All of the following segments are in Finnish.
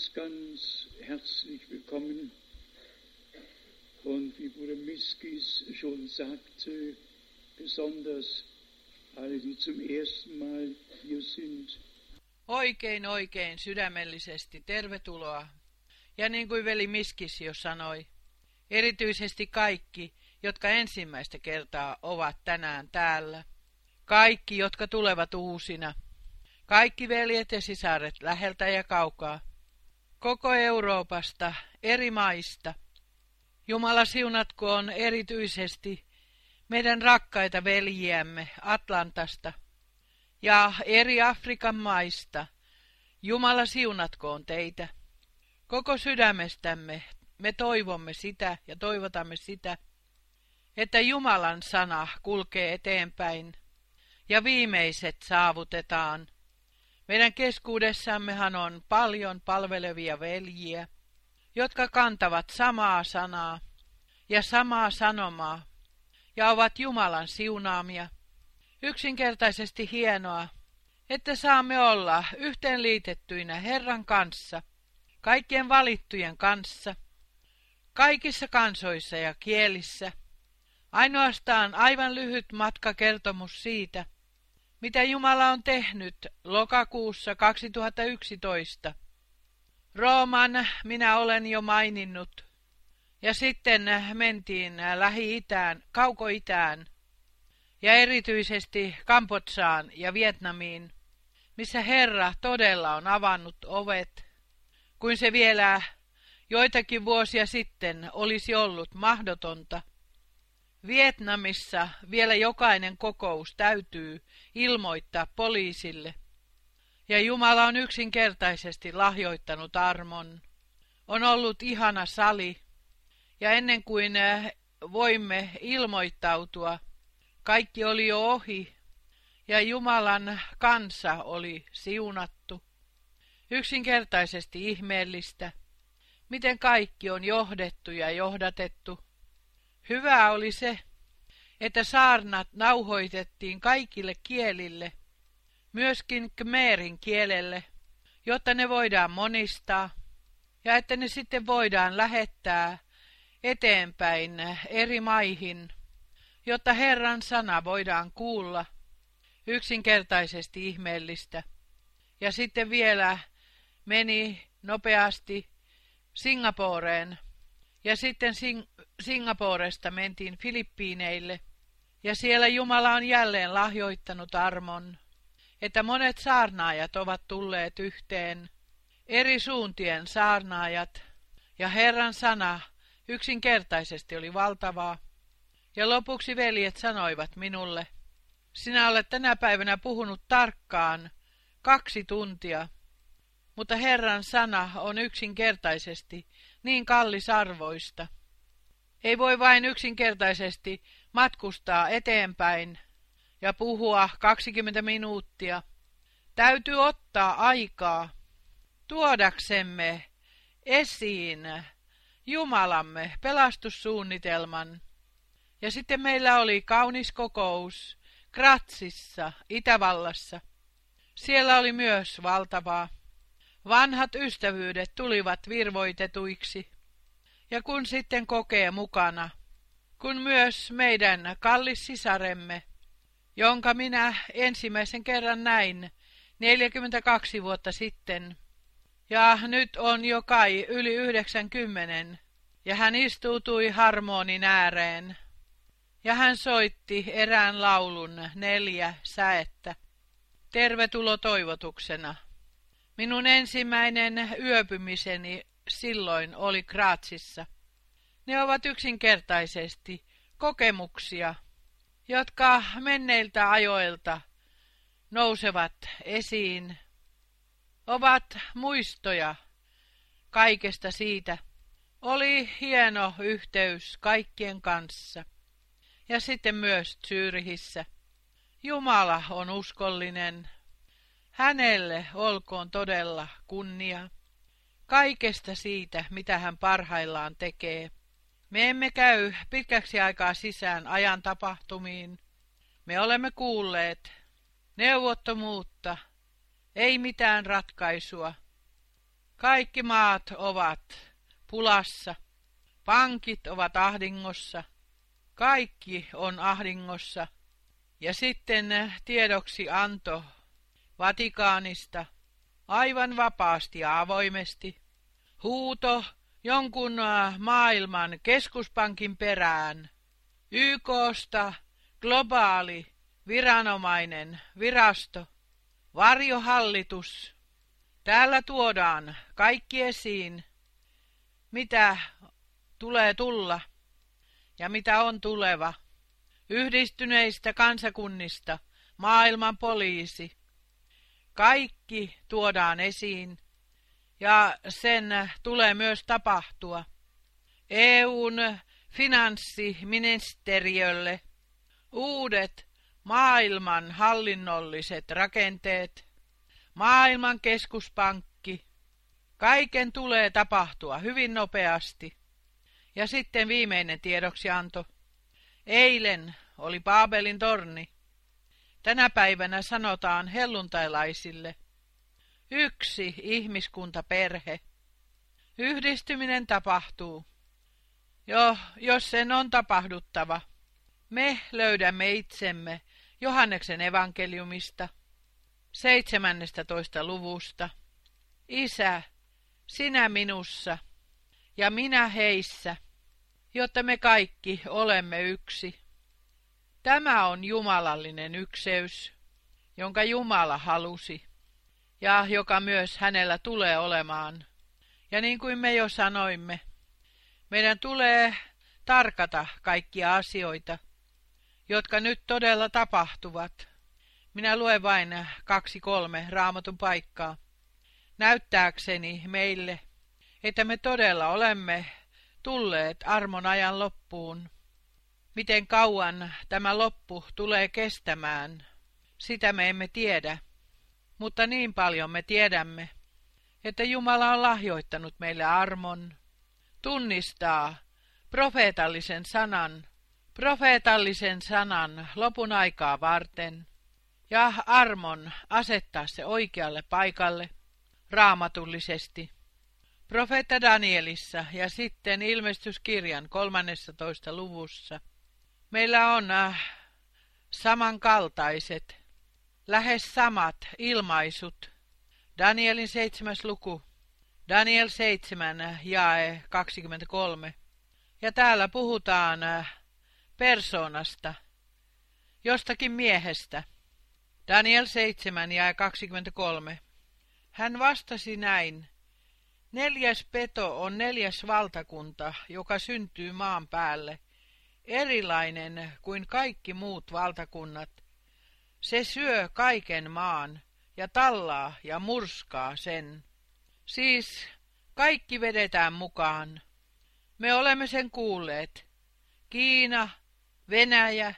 Ganz, ganz herzlich willkommen. Und wie Bruder Miskis schon sagte, besonders alle, die zum ersten Mal hier sind. Oikein, oikein sydämellisesti tervetuloa. Ja niin kuin veli Miskis jo sanoi, erityisesti kaikki, jotka ensimmäistä kertaa ovat tänään täällä. Kaikki, jotka tulevat uusina. Kaikki veljet ja sisaret läheltä ja kaukaa. Koko Euroopasta, eri maista. Jumala siunatkoon erityisesti meidän rakkaita veljiämme Atlantasta ja eri Afrikan maista. Jumala siunatkoon teitä. Koko sydämestämme me toivomme sitä ja toivotamme sitä, että Jumalan sana kulkee eteenpäin ja viimeiset saavutetaan – meidän keskuudessammehan on paljon palvelevia veljiä, jotka kantavat samaa sanaa ja samaa sanomaa ja ovat Jumalan siunaamia. Yksinkertaisesti hienoa, että saamme olla yhteenliitettyinä Herran kanssa, kaikkien valittujen kanssa, kaikissa kansoissa ja kielissä. Ainoastaan aivan lyhyt matka kertomus siitä, mitä Jumala on tehnyt lokakuussa 2011. Rooman minä olen jo maininnut. Ja sitten mentiin Lähi-Itään, Kauko-Itään ja erityisesti Kampotsaan ja Vietnamiin, missä Herra todella on avannut ovet, kuin se vielä joitakin vuosia sitten olisi ollut mahdotonta. Vietnamissa vielä jokainen kokous täytyy ilmoittaa poliisille. Ja Jumala on yksinkertaisesti lahjoittanut armon. On ollut ihana sali, ja ennen kuin eh, voimme ilmoittautua, kaikki oli jo ohi, ja Jumalan kansa oli siunattu. Yksinkertaisesti ihmeellistä, miten kaikki on johdettu ja johdatettu Hyvää oli se, että saarnat nauhoitettiin kaikille kielille, myöskin Khmerin kielelle, jotta ne voidaan monistaa ja että ne sitten voidaan lähettää eteenpäin eri maihin, jotta Herran sana voidaan kuulla yksinkertaisesti ihmeellistä. Ja sitten vielä meni nopeasti Singaporeen Ja sitten Sing- Singaporesta mentiin Filippiineille, ja siellä Jumala on jälleen lahjoittanut armon, että monet saarnaajat ovat tulleet yhteen, eri suuntien saarnaajat, ja Herran sana yksinkertaisesti oli valtavaa. Ja lopuksi veljet sanoivat minulle, sinä olet tänä päivänä puhunut tarkkaan kaksi tuntia, mutta Herran sana on yksinkertaisesti niin kallisarvoista. Ei voi vain yksinkertaisesti matkustaa eteenpäin ja puhua 20 minuuttia. Täytyy ottaa aikaa tuodaksemme esiin Jumalamme pelastussuunnitelman. Ja sitten meillä oli kaunis kokous Kratsissa, Itävallassa. Siellä oli myös valtavaa. Vanhat ystävyydet tulivat virvoitetuiksi. Ja kun sitten kokee mukana, kun myös meidän kallis sisaremme, jonka minä ensimmäisen kerran näin 42 vuotta sitten, ja nyt on jo kai yli 90, ja hän istuutui harmonin ääreen, ja hän soitti erään laulun neljä säettä, tervetulo toivotuksena. Minun ensimmäinen yöpymiseni silloin oli Kraatsissa. Ne ovat yksinkertaisesti kokemuksia, jotka menneiltä ajoilta nousevat esiin, ovat muistoja kaikesta siitä. Oli hieno yhteys kaikkien kanssa. Ja sitten myös Zyrihissä. Jumala on uskollinen. Hänelle olkoon todella kunnia. Kaikesta siitä, mitä hän parhaillaan tekee. Me emme käy pitkäksi aikaa sisään ajan tapahtumiin. Me olemme kuulleet neuvottomuutta, ei mitään ratkaisua. Kaikki maat ovat pulassa, pankit ovat ahdingossa, kaikki on ahdingossa. Ja sitten tiedoksi anto Vatikaanista aivan vapaasti ja avoimesti. Huuto jonkun äh, maailman keskuspankin perään. YKsta globaali viranomainen virasto, varjohallitus. Täällä tuodaan kaikki esiin, mitä tulee tulla ja mitä on tuleva. Yhdistyneistä kansakunnista, maailman poliisi. Kaikki tuodaan esiin ja sen tulee myös tapahtua. EUn finanssiministeriölle uudet maailman hallinnolliset rakenteet, maailman keskuspankki, kaiken tulee tapahtua hyvin nopeasti. Ja sitten viimeinen tiedoksianto. Eilen oli Paabelin torni. Tänä päivänä sanotaan helluntailaisille – Yksi ihmiskuntaperhe. Yhdistyminen tapahtuu. Jo, jos sen on tapahduttava. Me löydämme itsemme Johanneksen evankeliumista, 17. luvusta. Isä, sinä minussa ja minä heissä, jotta me kaikki olemme yksi. Tämä on jumalallinen ykseys, jonka Jumala halusi ja joka myös hänellä tulee olemaan. Ja niin kuin me jo sanoimme, meidän tulee tarkata kaikkia asioita, jotka nyt todella tapahtuvat. Minä luen vain kaksi kolme raamatun paikkaa, näyttääkseni meille, että me todella olemme tulleet armon ajan loppuun. Miten kauan tämä loppu tulee kestämään, sitä me emme tiedä. Mutta niin paljon me tiedämme, että Jumala on lahjoittanut meille armon, tunnistaa profeetallisen sanan, profeetallisen sanan lopun aikaa varten ja armon asettaa se oikealle paikalle raamatullisesti. Profeetta Danielissa ja sitten ilmestyskirjan 13. luvussa meillä on äh, samankaltaiset lähes samat ilmaisut. Danielin seitsemäs luku. Daniel 7, jae 23. Ja täällä puhutaan äh, persoonasta, jostakin miehestä. Daniel 7 ja 23. Hän vastasi näin. Neljäs peto on neljäs valtakunta, joka syntyy maan päälle, erilainen kuin kaikki muut valtakunnat. Se syö kaiken maan ja tallaa ja murskaa sen. Siis kaikki vedetään mukaan. Me olemme sen kuulleet. Kiina, Venäjä,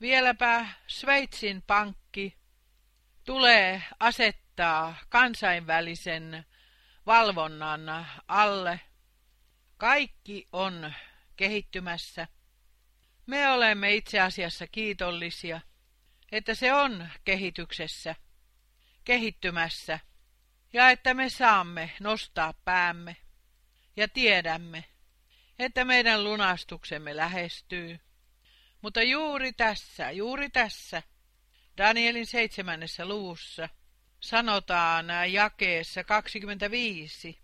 vieläpä Sveitsin pankki tulee asettaa kansainvälisen valvonnan alle. Kaikki on kehittymässä. Me olemme itse asiassa kiitollisia, että se on kehityksessä, kehittymässä, ja että me saamme nostaa päämme ja tiedämme, että meidän lunastuksemme lähestyy. Mutta juuri tässä, juuri tässä, Danielin seitsemännessä luvussa, sanotaan jakeessa 25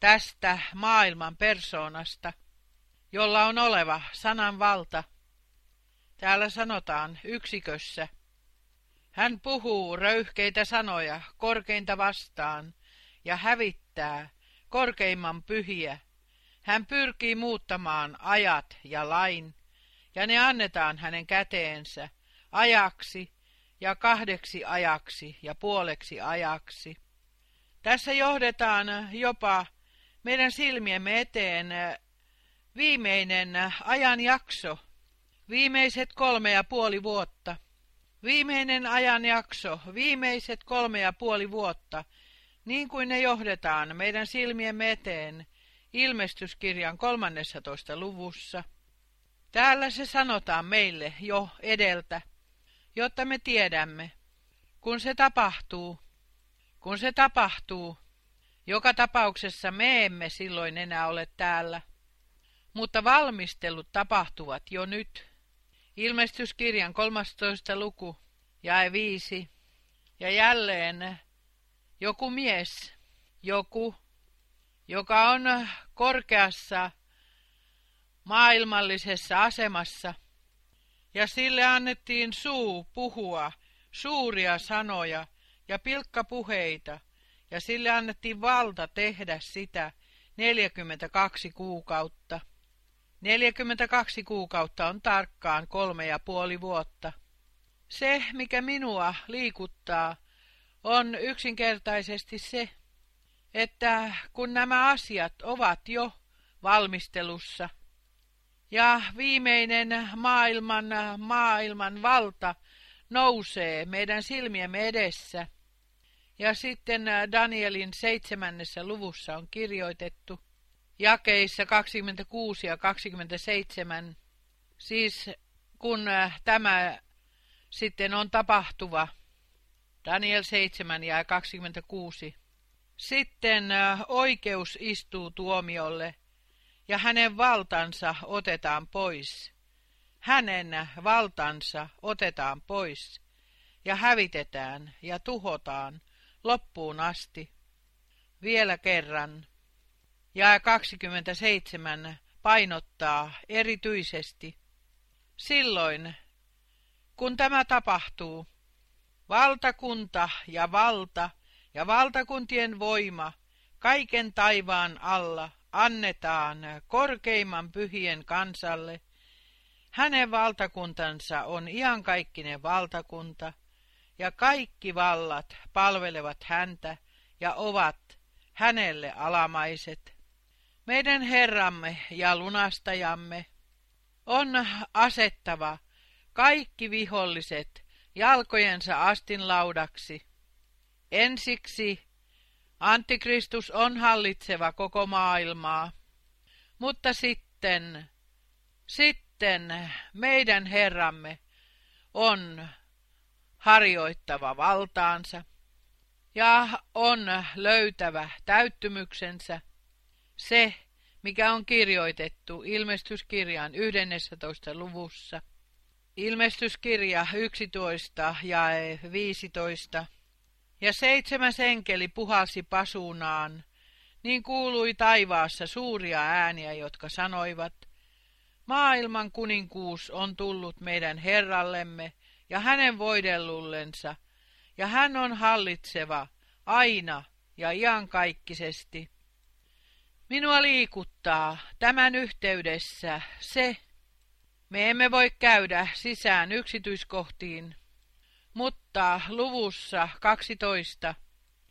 tästä maailman persoonasta, jolla on oleva sanan valta. Täällä sanotaan yksikössä. Hän puhuu röyhkeitä sanoja korkeinta vastaan ja hävittää korkeimman pyhiä. Hän pyrkii muuttamaan ajat ja lain, ja ne annetaan hänen käteensä ajaksi ja kahdeksi ajaksi ja puoleksi ajaksi. Tässä johdetaan jopa meidän silmiemme eteen viimeinen ajanjakso, viimeiset kolme ja puoli vuotta. Viimeinen ajanjakso, viimeiset kolme ja puoli vuotta, niin kuin ne johdetaan meidän silmiemme eteen ilmestyskirjan 13. luvussa. Täällä se sanotaan meille jo edeltä, jotta me tiedämme, kun se tapahtuu, kun se tapahtuu, joka tapauksessa me emme silloin enää ole täällä, mutta valmistelut tapahtuvat jo nyt. Ilmestyskirjan 13. luku, jae 5. Ja jälleen joku mies, joku, joka on korkeassa maailmallisessa asemassa, ja sille annettiin suu puhua suuria sanoja ja pilkkapuheita, ja sille annettiin valta tehdä sitä 42 kuukautta. 42 kuukautta on tarkkaan kolme ja puoli vuotta. Se, mikä minua liikuttaa, on yksinkertaisesti se, että kun nämä asiat ovat jo valmistelussa, ja viimeinen maailman, maailman valta nousee meidän silmiemme edessä. Ja sitten Danielin seitsemännessä luvussa on kirjoitettu jakeissa 26 ja 27, siis kun tämä sitten on tapahtuva, Daniel 7 ja 26. Sitten oikeus istuu tuomiolle ja hänen valtansa otetaan pois. Hänen valtansa otetaan pois ja hävitetään ja tuhotaan loppuun asti. Vielä kerran. Ja 27 painottaa erityisesti. Silloin, kun tämä tapahtuu, valtakunta ja valta ja valtakuntien voima kaiken taivaan alla annetaan korkeimman pyhien kansalle. Hänen valtakuntansa on iankaikkinen valtakunta, ja kaikki vallat palvelevat häntä ja ovat hänelle alamaiset. Meidän Herramme ja lunastajamme on asettava kaikki viholliset jalkojensa astin laudaksi. Ensiksi Antikristus on hallitseva koko maailmaa, mutta sitten, sitten meidän Herramme on harjoittava valtaansa ja on löytävä täyttymyksensä, se, mikä on kirjoitettu ilmestyskirjan 11. luvussa. Ilmestyskirja 11 ja 15. Ja seitsemäs enkeli puhalsi pasunaan, niin kuului taivaassa suuria ääniä, jotka sanoivat, Maailman kuninkuus on tullut meidän Herrallemme ja hänen voidellullensa, ja hän on hallitseva aina ja iankaikkisesti. Minua liikuttaa tämän yhteydessä se, me emme voi käydä sisään yksityiskohtiin, mutta luvussa 12,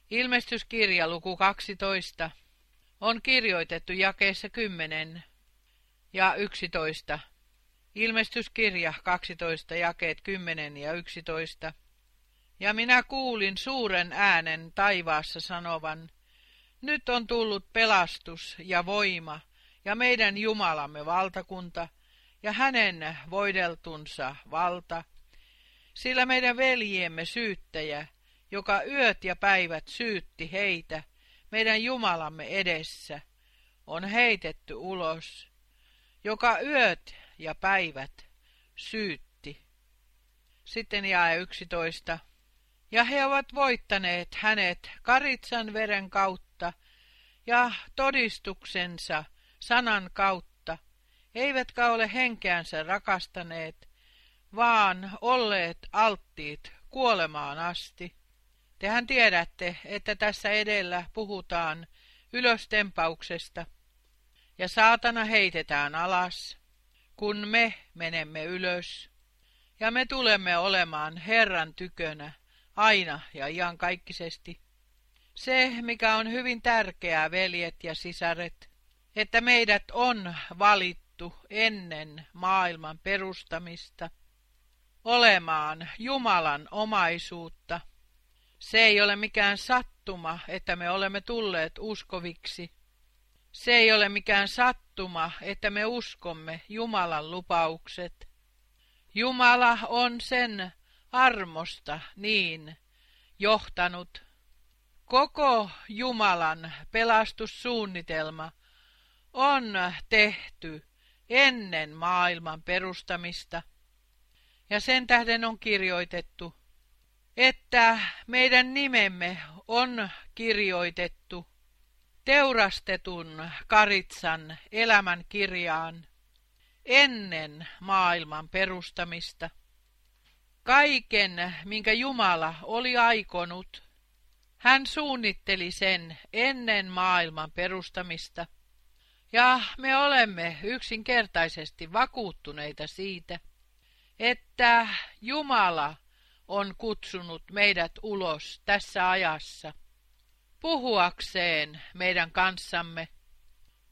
ilmestyskirja luku 12, on kirjoitettu jakeessa 10 ja 11. Ilmestyskirja 12, jakeet 10 ja 11. Ja minä kuulin suuren äänen taivaassa sanovan, nyt on tullut pelastus ja voima ja meidän Jumalamme valtakunta ja hänen voideltunsa valta, sillä meidän veljiemme syyttäjä, joka yöt ja päivät syytti heitä meidän Jumalamme edessä, on heitetty ulos, joka yöt ja päivät syytti. Sitten jae yksitoista. Ja he ovat voittaneet hänet karitsan veren kautta ja todistuksensa sanan kautta, eivätkä ole henkeänsä rakastaneet, vaan olleet alttiit kuolemaan asti. Tehän tiedätte, että tässä edellä puhutaan ylöstempauksesta, ja saatana heitetään alas, kun me menemme ylös, ja me tulemme olemaan Herran tykönä aina ja iankaikkisesti. Se, mikä on hyvin tärkeää, veljet ja sisaret, että meidät on valittu ennen maailman perustamista olemaan Jumalan omaisuutta. Se ei ole mikään sattuma, että me olemme tulleet uskoviksi. Se ei ole mikään sattuma, että me uskomme Jumalan lupaukset. Jumala on sen armosta niin johtanut. Koko Jumalan pelastussuunnitelma on tehty ennen maailman perustamista. Ja sen tähden on kirjoitettu, että meidän nimemme on kirjoitettu teurastetun karitsan elämän kirjaan ennen maailman perustamista. Kaiken, minkä Jumala oli aikonut, hän suunnitteli sen ennen maailman perustamista. Ja me olemme yksinkertaisesti vakuuttuneita siitä, että Jumala on kutsunut meidät ulos tässä ajassa puhuakseen meidän kanssamme,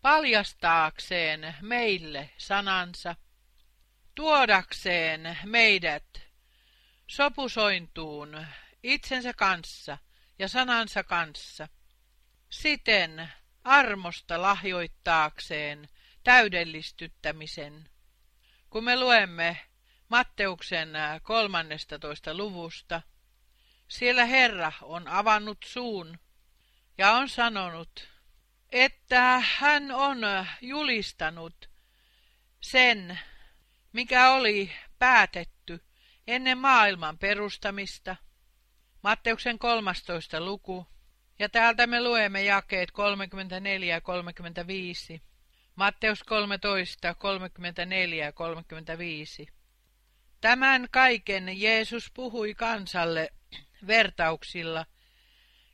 paljastaakseen meille sanansa, tuodakseen meidät sopusointuun itsensä kanssa ja sanansa kanssa, siten armosta lahjoittaakseen täydellistyttämisen. Kun me luemme Matteuksen 13. luvusta, siellä Herra on avannut suun ja on sanonut, että hän on julistanut sen, mikä oli päätetty ennen maailman perustamista. Matteuksen 13. luku. Ja täältä me luemme jakeet 34 ja 35. Matteus 13, 34 ja 35. Tämän kaiken Jeesus puhui kansalle vertauksilla,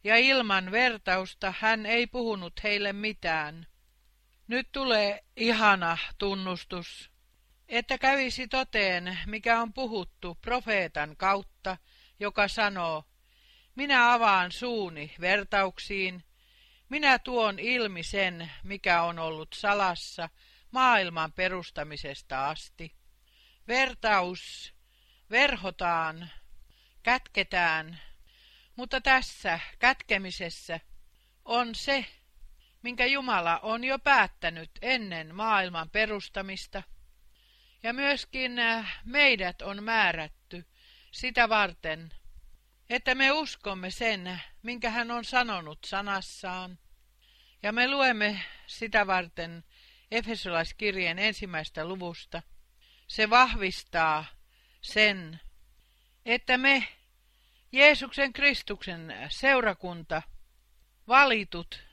ja ilman vertausta hän ei puhunut heille mitään. Nyt tulee ihana tunnustus, että kävisi toteen, mikä on puhuttu profeetan kautta, joka sanoo, minä avaan suuni vertauksiin, minä tuon ilmi sen, mikä on ollut salassa maailman perustamisesta asti. Vertaus verhotaan, kätketään, mutta tässä kätkemisessä on se, minkä Jumala on jo päättänyt ennen maailman perustamista. Ja myöskin äh, meidät on määrätty sitä varten, että me uskomme sen, minkä hän on sanonut sanassaan. Ja me luemme sitä varten Efesolaiskirjeen ensimmäistä luvusta. Se vahvistaa sen, että me Jeesuksen Kristuksen seurakunta, valitut,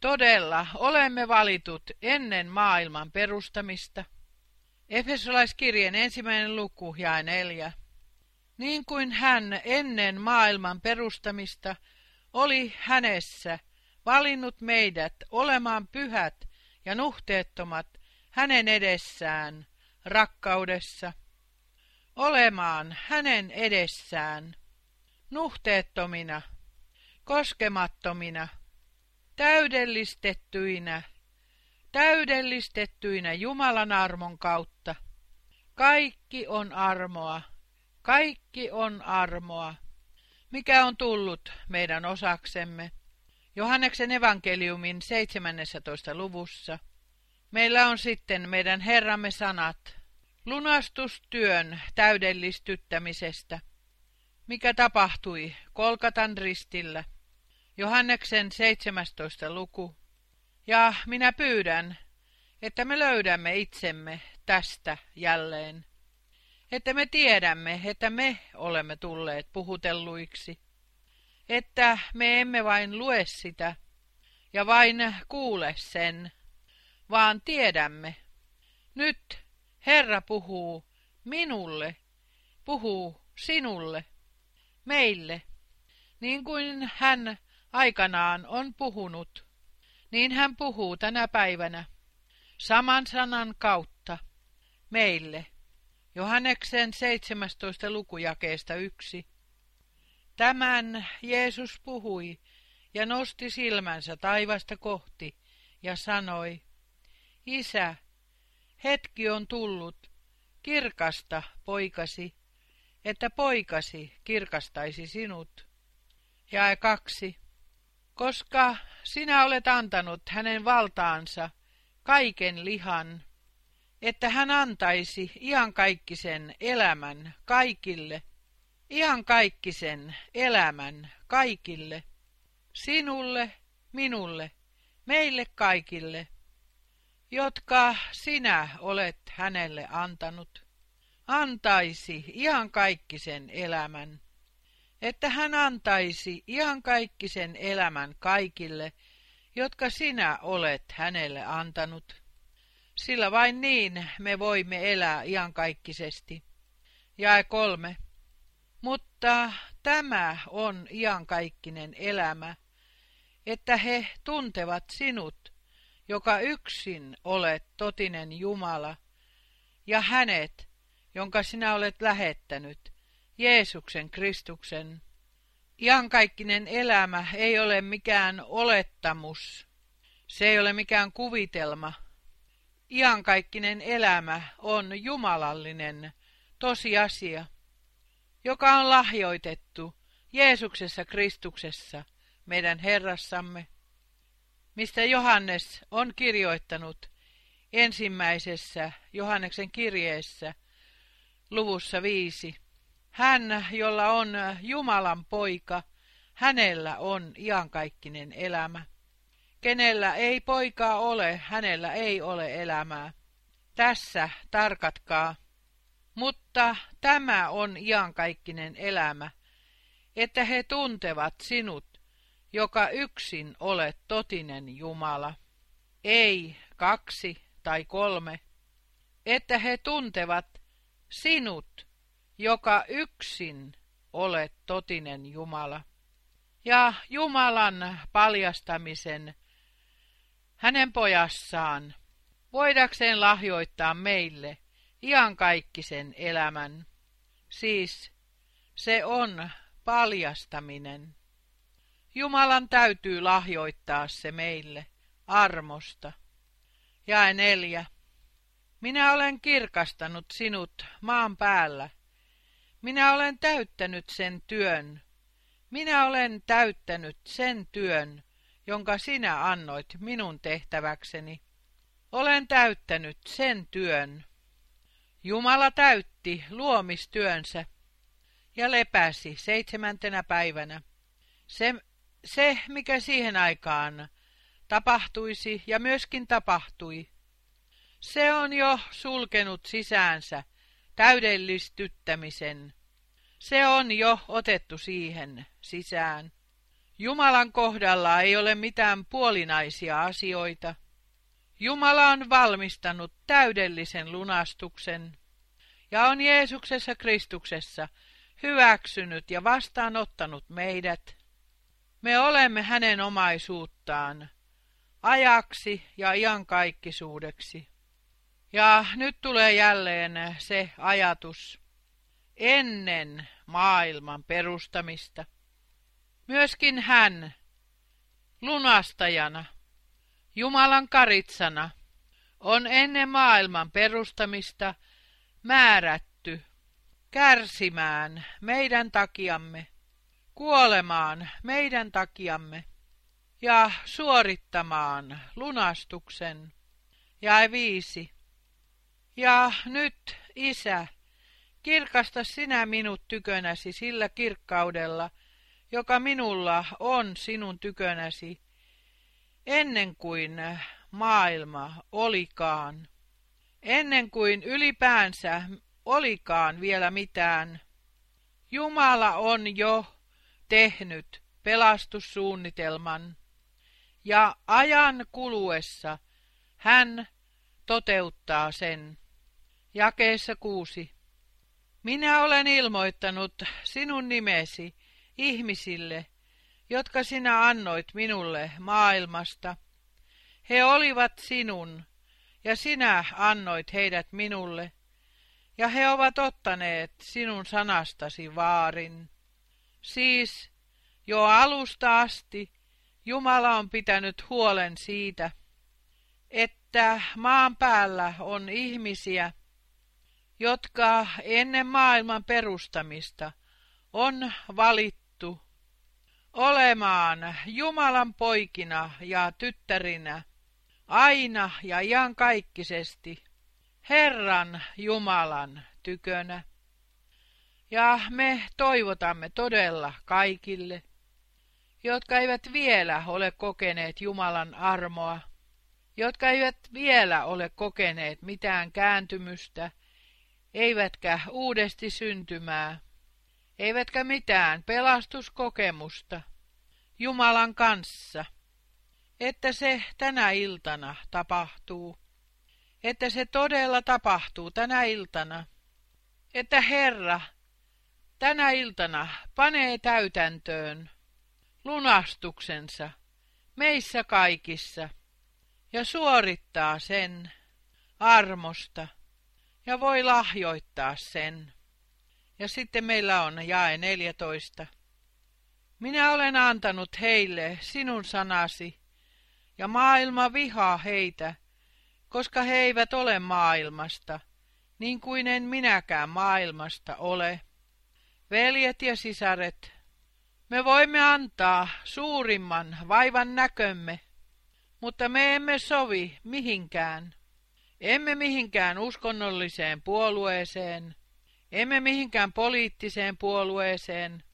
todella olemme valitut ennen maailman perustamista. Efesolaiskirjeen ensimmäinen luku ja neljä. Niin kuin hän ennen maailman perustamista oli hänessä valinnut meidät olemaan pyhät ja nuhteettomat hänen edessään rakkaudessa, olemaan hänen edessään nuhteettomina, koskemattomina, täydellistettyinä, täydellistettyinä Jumalan armon kautta. Kaikki on armoa, kaikki on armoa, mikä on tullut meidän osaksemme. Johanneksen evankeliumin 17. luvussa. Meillä on sitten meidän Herramme sanat lunastustyön täydellistyttämisestä, mikä tapahtui Kolkatan ristillä. Johanneksen 17. luku. Ja minä pyydän, että me löydämme itsemme tästä jälleen. Että me tiedämme, että me olemme tulleet puhutelluiksi. Että me emme vain lue sitä ja vain kuule sen, vaan tiedämme. Nyt Herra puhuu minulle, puhuu sinulle, meille, niin kuin hän aikanaan on puhunut, niin hän puhuu tänä päivänä saman sanan kautta meille. Johanneksen 17. lukujakeesta yksi. Tämän Jeesus puhui ja nosti silmänsä taivasta kohti ja sanoi, Isä, hetki on tullut, kirkasta poikasi, että poikasi kirkastaisi sinut. Jae kaksi. Koska sinä olet antanut hänen valtaansa kaiken lihan, että hän antaisi iankaikkisen elämän kaikille, iankaikkisen elämän kaikille, sinulle, minulle, meille kaikille, jotka sinä olet hänelle antanut, antaisi iankaikkisen elämän että hän antaisi ihan kaikkisen elämän kaikille, jotka sinä olet hänelle antanut. Sillä vain niin me voimme elää iankaikkisesti. Jae kolme. Mutta tämä on iankaikkinen elämä, että he tuntevat sinut, joka yksin olet totinen Jumala, ja hänet, jonka sinä olet lähettänyt, Jeesuksen Kristuksen. Iankaikkinen elämä ei ole mikään olettamus. Se ei ole mikään kuvitelma. Iankaikkinen elämä on jumalallinen tosiasia, joka on lahjoitettu Jeesuksessa Kristuksessa, meidän Herrassamme, mistä Johannes on kirjoittanut ensimmäisessä Johanneksen kirjeessä luvussa viisi. Hän, jolla on Jumalan poika, hänellä on iankaikkinen elämä. Kenellä ei poikaa ole, hänellä ei ole elämää. Tässä tarkatkaa. Mutta tämä on iankaikkinen elämä, että he tuntevat sinut, joka yksin olet totinen Jumala. Ei kaksi tai kolme, että he tuntevat sinut, joka yksin olet totinen Jumala. Ja Jumalan paljastamisen hänen pojassaan, voidakseen lahjoittaa meille iankaikkisen elämän. Siis se on paljastaminen. Jumalan täytyy lahjoittaa se meille armosta. Jae neljä. Minä olen kirkastanut sinut maan päällä minä olen täyttänyt sen työn. Minä olen täyttänyt sen työn, jonka sinä annoit minun tehtäväkseni. Olen täyttänyt sen työn. Jumala täytti luomistyönsä ja lepäsi seitsemäntenä päivänä. Se, se, mikä siihen aikaan tapahtuisi ja myöskin tapahtui, se on jo sulkenut sisäänsä täydellistyttämisen. Se on jo otettu siihen sisään. Jumalan kohdalla ei ole mitään puolinaisia asioita. Jumala on valmistanut täydellisen lunastuksen ja on Jeesuksessa Kristuksessa hyväksynyt ja vastaanottanut meidät. Me olemme hänen omaisuuttaan ajaksi ja iankaikkisuudeksi. Ja nyt tulee jälleen se ajatus ennen maailman perustamista. Myöskin hän lunastajana, Jumalan karitsana, on ennen maailman perustamista määrätty kärsimään meidän takiamme, kuolemaan meidän takiamme ja suorittamaan lunastuksen. Ja viisi. Ja nyt, Isä, kirkasta sinä minut tykönäsi sillä kirkkaudella, joka minulla on sinun tykönäsi, ennen kuin maailma olikaan, ennen kuin ylipäänsä olikaan vielä mitään. Jumala on jo tehnyt pelastussuunnitelman, ja ajan kuluessa hän toteuttaa sen. Jakeessa kuusi. Minä olen ilmoittanut sinun nimesi ihmisille, jotka sinä annoit minulle maailmasta. He olivat sinun, ja sinä annoit heidät minulle, ja he ovat ottaneet sinun sanastasi vaarin. Siis jo alusta asti Jumala on pitänyt huolen siitä, että maan päällä on ihmisiä, jotka ennen maailman perustamista on valittu olemaan Jumalan poikina ja tyttärinä aina ja iankaikkisesti Herran Jumalan tykönä. Ja me toivotamme todella kaikille, jotka eivät vielä ole kokeneet Jumalan armoa, jotka eivät vielä ole kokeneet mitään kääntymystä, eivätkä uudesti syntymää, eivätkä mitään pelastuskokemusta Jumalan kanssa, että se tänä iltana tapahtuu, että se todella tapahtuu tänä iltana, että Herra tänä iltana panee täytäntöön lunastuksensa meissä kaikissa ja suorittaa sen armosta ja voi lahjoittaa sen. Ja sitten meillä on jae 14. Minä olen antanut heille sinun sanasi, ja maailma vihaa heitä, koska he eivät ole maailmasta, niin kuin en minäkään maailmasta ole. Veljet ja sisaret, me voimme antaa suurimman vaivan näkömme, mutta me emme sovi mihinkään. Emme mihinkään uskonnolliseen puolueeseen, emme mihinkään poliittiseen puolueeseen.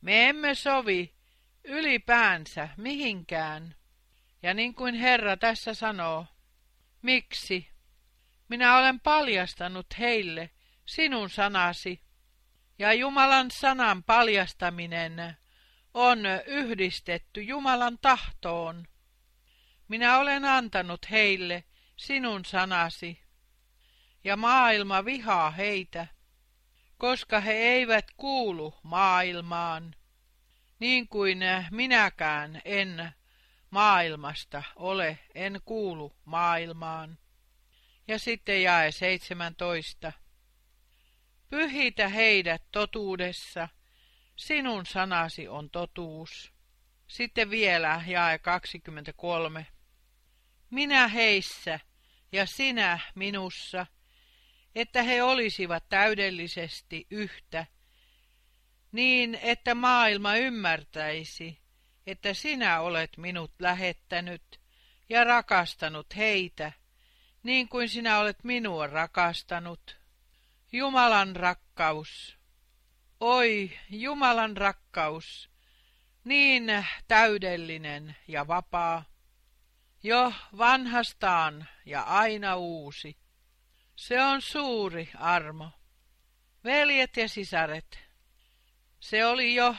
Me emme sovi ylipäänsä mihinkään. Ja niin kuin Herra tässä sanoo, miksi? Minä olen paljastanut heille sinun sanasi, ja Jumalan sanan paljastaminen on yhdistetty Jumalan tahtoon. Minä olen antanut heille sinun sanasi, ja maailma vihaa heitä, koska he eivät kuulu maailmaan, niin kuin minäkään en maailmasta ole, en kuulu maailmaan. Ja sitten jae 17. Pyhitä heidät totuudessa, sinun sanasi on totuus. Sitten vielä jae 23. Minä heissä ja sinä minussa, että he olisivat täydellisesti yhtä, niin että maailma ymmärtäisi, että sinä olet minut lähettänyt ja rakastanut heitä, niin kuin sinä olet minua rakastanut. Jumalan rakkaus. Oi, Jumalan rakkaus, niin täydellinen ja vapaa, jo vanhastaan ja aina uusi. Se on suuri armo. Veljet ja sisaret, se oli jo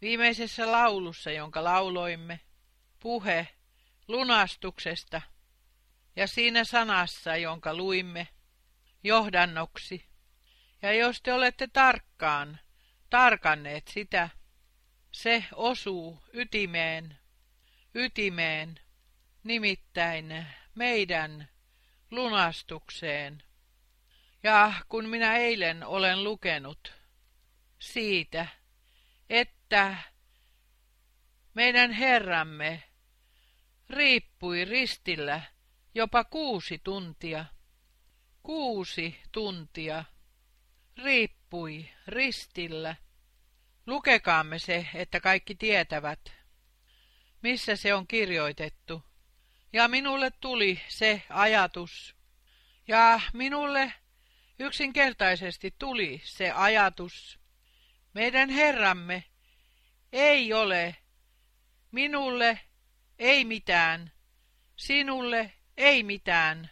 viimeisessä laulussa, jonka lauloimme, puhe lunastuksesta. ja siinä sanassa, jonka luimme, johdannoksi. Ja jos te olette tarkkaan tarkanneet sitä, se osuu ytimeen, ytimeen, nimittäin meidän lunastukseen. Ja kun minä eilen olen lukenut siitä, että meidän Herramme riippui ristillä jopa kuusi tuntia, kuusi tuntia riippui ristillä. Lukekaamme se, että kaikki tietävät, missä se on kirjoitettu. Ja minulle tuli se ajatus. Ja minulle yksinkertaisesti tuli se ajatus. Meidän Herramme ei ole minulle ei mitään, sinulle ei mitään.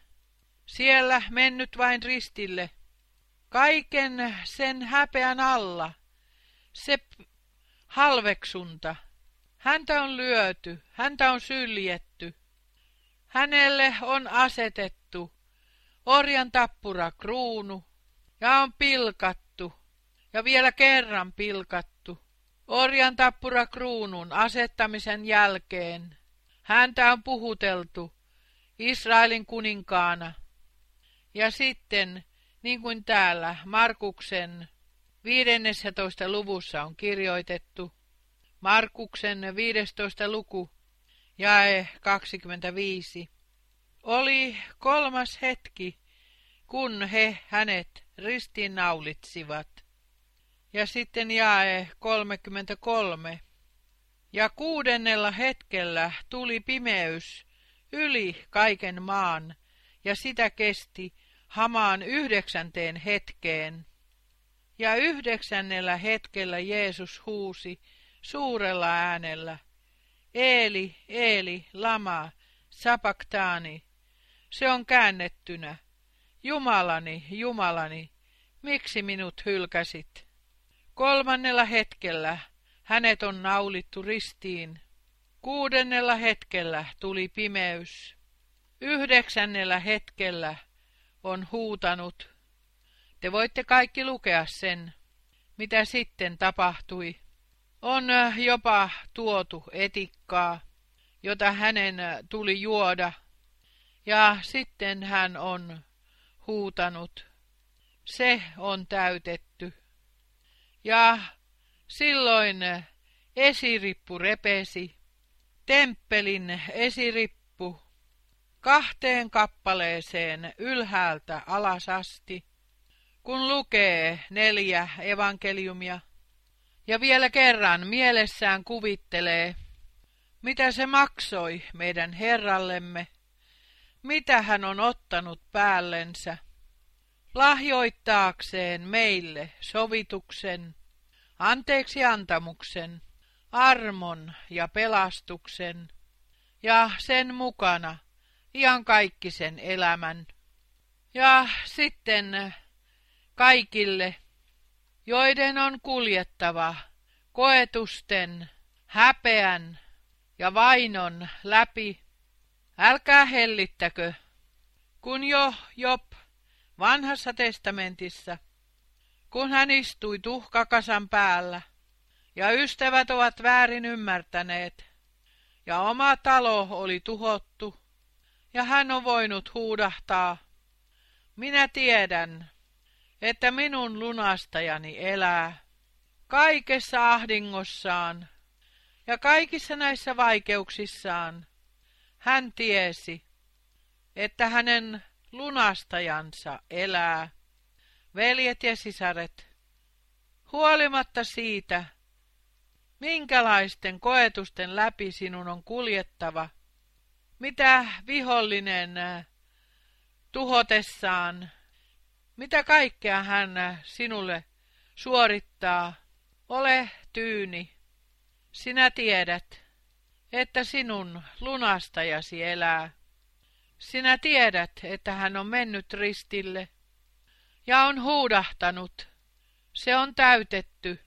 Siellä mennyt vain ristille, kaiken sen häpeän alla, se halveksunta. Häntä on lyöty, häntä on syljetty. Hänelle on asetettu orjan tappura kruunu ja on pilkattu ja vielä kerran pilkattu. Orjan tappura kruunun asettamisen jälkeen häntä on puhuteltu Israelin kuninkaana. Ja sitten, niin kuin täällä Markuksen 15. luvussa on kirjoitettu, Markuksen 15. luku, jae 25. Oli kolmas hetki, kun he hänet ristiinnaulitsivat. Ja sitten jae 33. Ja kuudennella hetkellä tuli pimeys yli kaiken maan, ja sitä kesti hamaan yhdeksänteen hetkeen. Ja yhdeksännellä hetkellä Jeesus huusi suurella äänellä, Eeli, Eeli, lama, sapaktaani. Se on käännettynä. Jumalani, Jumalani, miksi minut hylkäsit? Kolmannella hetkellä hänet on naulittu ristiin. Kuudennella hetkellä tuli pimeys. Yhdeksännellä hetkellä on huutanut. Te voitte kaikki lukea sen, mitä sitten tapahtui. On jopa tuotu etikkaa, jota hänen tuli juoda, ja sitten hän on huutanut. Se on täytetty. Ja silloin esirippu repesi, temppelin esirippu, kahteen kappaleeseen ylhäältä alasasti, kun lukee neljä evankeliumia ja vielä kerran mielessään kuvittelee, mitä se maksoi meidän Herrallemme, mitä hän on ottanut päällensä, lahjoittaakseen meille sovituksen, anteeksi antamuksen, armon ja pelastuksen, ja sen mukana sen elämän. Ja sitten kaikille, joiden on kuljettava koetusten, häpeän ja vainon läpi, älkää hellittäkö, kun jo Job vanhassa testamentissa, kun hän istui tuhkakasan päällä, ja ystävät ovat väärin ymmärtäneet, ja oma talo oli tuhottu, ja hän on voinut huudahtaa, minä tiedän, että minun lunastajani elää kaikessa ahdingossaan ja kaikissa näissä vaikeuksissaan. Hän tiesi, että hänen lunastajansa elää. Veljet ja sisaret, huolimatta siitä, minkälaisten koetusten läpi sinun on kuljettava, mitä vihollinen tuhotessaan mitä kaikkea hän sinulle suorittaa, ole tyyni. Sinä tiedät, että sinun lunastajasi elää. Sinä tiedät, että hän on mennyt ristille ja on huudahtanut. Se on täytetty.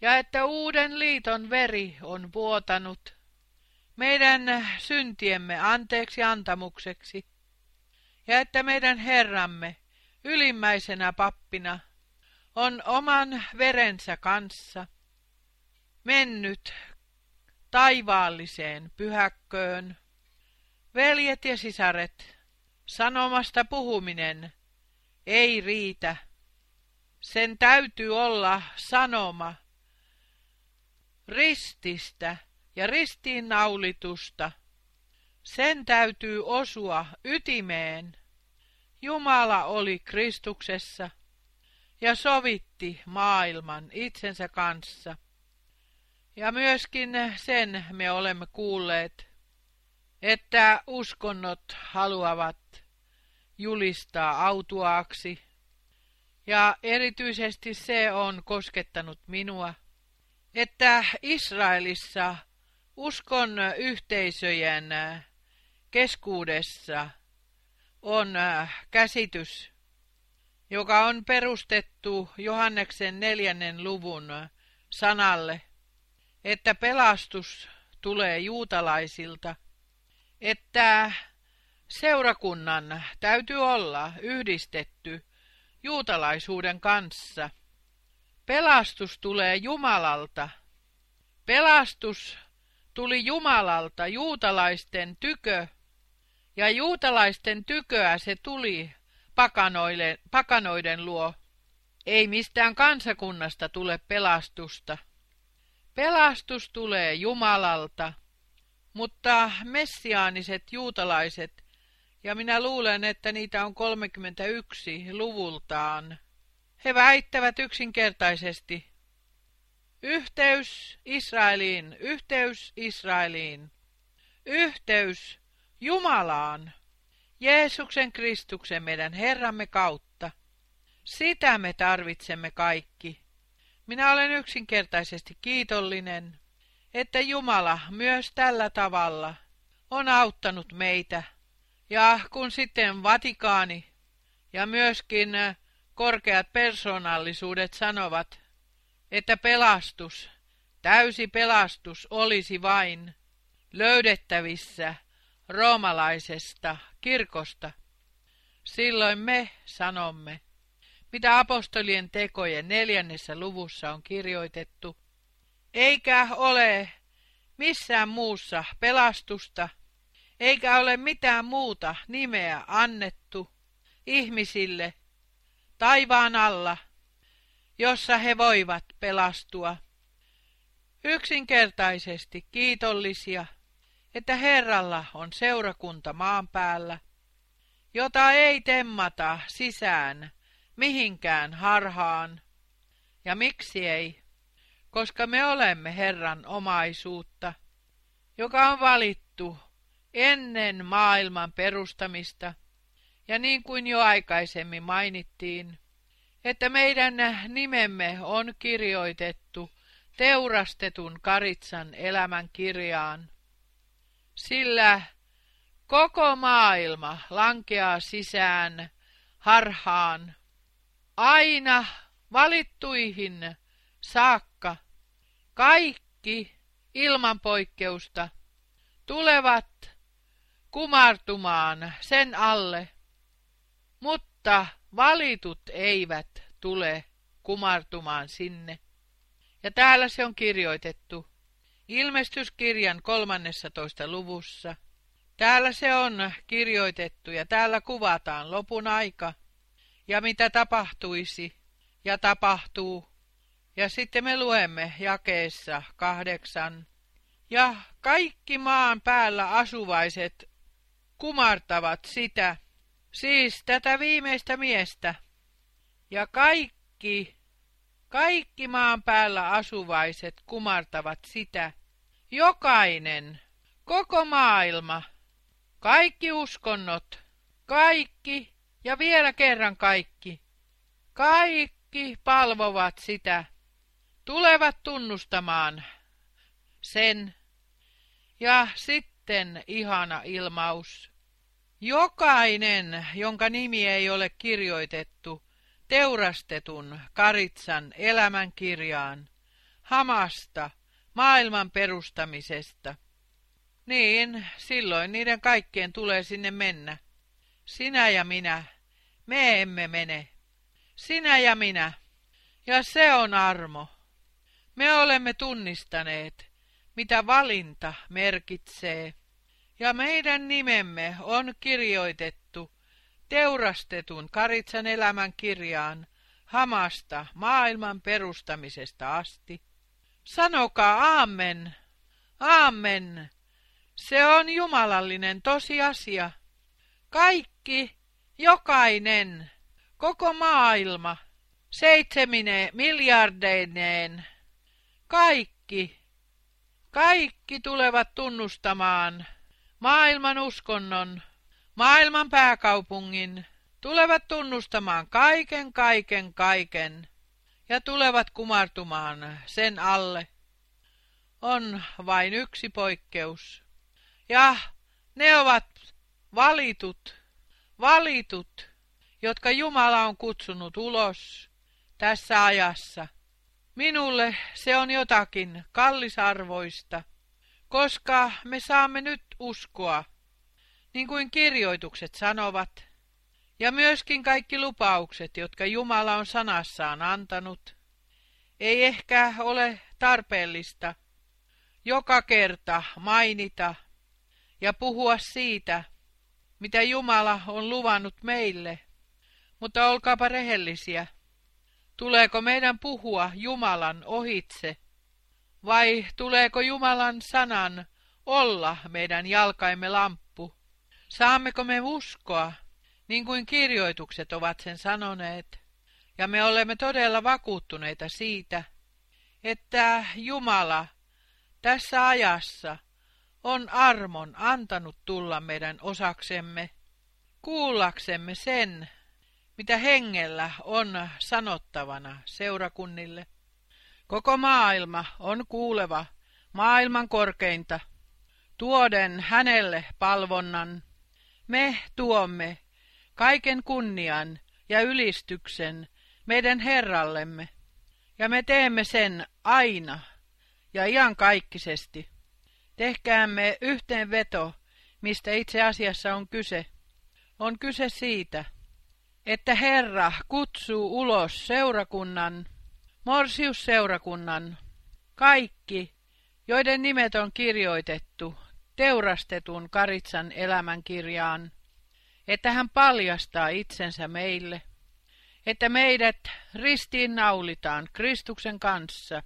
Ja että uuden liiton veri on vuotanut meidän syntiemme anteeksi antamukseksi ja että meidän Herramme ylimmäisenä pappina on oman verensä kanssa mennyt taivaalliseen pyhäkköön. Veljet ja sisaret, sanomasta puhuminen ei riitä. Sen täytyy olla sanoma rististä ja ristiinnaulitusta. Sen täytyy osua ytimeen. Jumala oli Kristuksessa ja sovitti maailman itsensä kanssa. Ja myöskin sen me olemme kuulleet, että uskonnot haluavat julistaa autuaaksi. Ja erityisesti se on koskettanut minua, että Israelissa uskon yhteisöjen keskuudessa on käsitys, joka on perustettu Johanneksen neljännen luvun sanalle, että pelastus tulee juutalaisilta, että seurakunnan täytyy olla yhdistetty juutalaisuuden kanssa. Pelastus tulee Jumalalta. Pelastus tuli Jumalalta juutalaisten tykö, ja juutalaisten tyköä se tuli pakanoiden luo. Ei mistään kansakunnasta tule pelastusta. Pelastus tulee Jumalalta, mutta messiaaniset juutalaiset, ja minä luulen, että niitä on 31 luvultaan, he väittävät yksinkertaisesti, yhteys Israeliin, yhteys Israeliin, yhteys Jumalaan, Jeesuksen Kristuksen meidän Herramme kautta. Sitä me tarvitsemme kaikki. Minä olen yksinkertaisesti kiitollinen, että Jumala myös tällä tavalla on auttanut meitä. Ja kun sitten Vatikaani ja myöskin korkeat persoonallisuudet sanovat, että pelastus, täysi pelastus olisi vain löydettävissä roomalaisesta kirkosta, silloin me sanomme, mitä apostolien tekojen neljännessä luvussa on kirjoitettu, eikä ole missään muussa pelastusta, eikä ole mitään muuta nimeä annettu ihmisille taivaan alla, jossa he voivat pelastua. Yksinkertaisesti kiitollisia, että Herralla on seurakunta maan päällä, jota ei temmata sisään mihinkään harhaan. Ja miksi ei? Koska me olemme Herran omaisuutta, joka on valittu ennen maailman perustamista, ja niin kuin jo aikaisemmin mainittiin, että meidän nimemme on kirjoitettu teurastetun karitsan elämän kirjaan, sillä koko maailma lankeaa sisään harhaan aina valittuihin saakka. Kaikki ilman poikkeusta tulevat kumartumaan sen alle, mutta valitut eivät tule kumartumaan sinne. Ja täällä se on kirjoitettu ilmestyskirjan kolmannessa toista luvussa. Täällä se on kirjoitettu ja täällä kuvataan lopun aika ja mitä tapahtuisi ja tapahtuu. Ja sitten me luemme jakeessa kahdeksan. Ja kaikki maan päällä asuvaiset kumartavat sitä, siis tätä viimeistä miestä. Ja kaikki, kaikki maan päällä asuvaiset kumartavat sitä. Jokainen, koko maailma, kaikki uskonnot, kaikki ja vielä kerran kaikki. Kaikki palvovat sitä, tulevat tunnustamaan sen. Ja sitten ihana ilmaus. Jokainen, jonka nimi ei ole kirjoitettu teurastetun karitsan elämänkirjaan, hamasta, maailman perustamisesta. Niin, silloin niiden kaikkien tulee sinne mennä Sinä ja minä, me emme mene. Sinä ja minä. Ja se on armo. Me olemme tunnistaneet, mitä valinta merkitsee. Ja meidän nimemme on kirjoitettu teurastetun Karitsan elämän kirjaan hamasta maailman perustamisesta asti. Sanokaa aamen, aamen. Se on jumalallinen tosiasia. Kaikki, jokainen, koko maailma, seitsemine miljardeineen, kaikki, kaikki tulevat tunnustamaan maailman uskonnon, maailman pääkaupungin, tulevat tunnustamaan kaiken, kaiken, kaiken ja tulevat kumartumaan sen alle. On vain yksi poikkeus. Ja ne ovat valitut, valitut, jotka Jumala on kutsunut ulos tässä ajassa. Minulle se on jotakin kallisarvoista, koska me saamme nyt uskoa, niin kuin kirjoitukset sanovat, ja myöskin kaikki lupaukset, jotka Jumala on sanassaan antanut. Ei ehkä ole tarpeellista joka kerta mainita ja puhua siitä, mitä Jumala on luvannut meille, mutta olkaapa rehellisiä. Tuleeko meidän puhua Jumalan ohitse, vai tuleeko Jumalan sanan olla meidän jalkaimme lamppu? Saammeko me uskoa, niin kuin kirjoitukset ovat sen sanoneet, ja me olemme todella vakuuttuneita siitä, että Jumala tässä ajassa on armon antanut tulla meidän osaksemme, kuullaksemme sen, mitä hengellä on sanottavana seurakunnille. Koko maailma on kuuleva maailman korkeinta, tuoden hänelle palvonnan. Me tuomme kaiken kunnian ja ylistyksen meidän Herrallemme, ja me teemme sen aina ja iankaikkisesti. Tehkäämme yhteenveto, mistä itse asiassa on kyse. On kyse siitä, että Herra kutsuu ulos seurakunnan, morsiusseurakunnan, kaikki, joiden nimet on kirjoitettu teurastetun Karitsan elämänkirjaan, että hän paljastaa itsensä meille, että meidät ristiin naulitaan Kristuksen kanssa.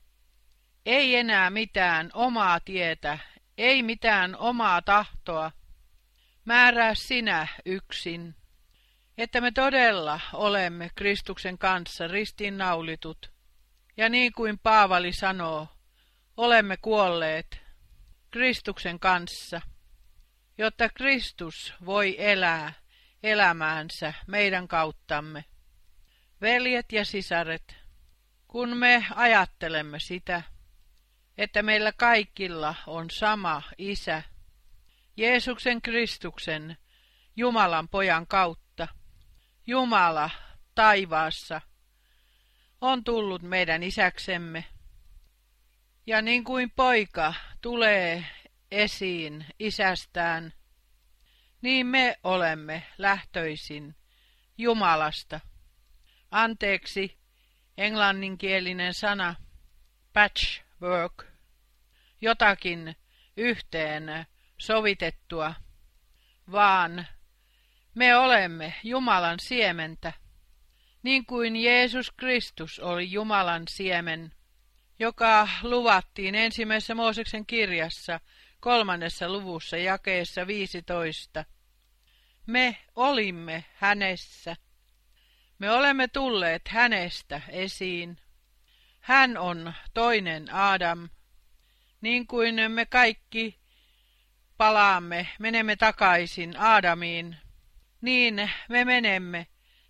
Ei enää mitään omaa tietä, ei mitään omaa tahtoa. Määrää sinä yksin, että me todella olemme Kristuksen kanssa ristiinnaulitut. Ja niin kuin Paavali sanoo, olemme kuolleet Kristuksen kanssa, jotta Kristus voi elää elämäänsä meidän kauttamme. Veljet ja sisaret, kun me ajattelemme sitä, että meillä kaikilla on sama isä, Jeesuksen Kristuksen, Jumalan pojan kautta, Jumala taivaassa, on tullut meidän isäksemme. Ja niin kuin poika tulee esiin isästään, niin me olemme lähtöisin Jumalasta. Anteeksi, englanninkielinen sana patchwork, jotakin yhteen sovitettua, vaan me olemme Jumalan siementä, niin kuin Jeesus Kristus oli Jumalan siemen, joka luvattiin ensimmäisessä Mooseksen kirjassa kolmannessa luvussa jakeessa 15. Me olimme hänessä. Me olemme tulleet hänestä esiin. Hän on toinen Adam, niin kuin me kaikki palaamme, menemme takaisin Aadamiin, niin me menemme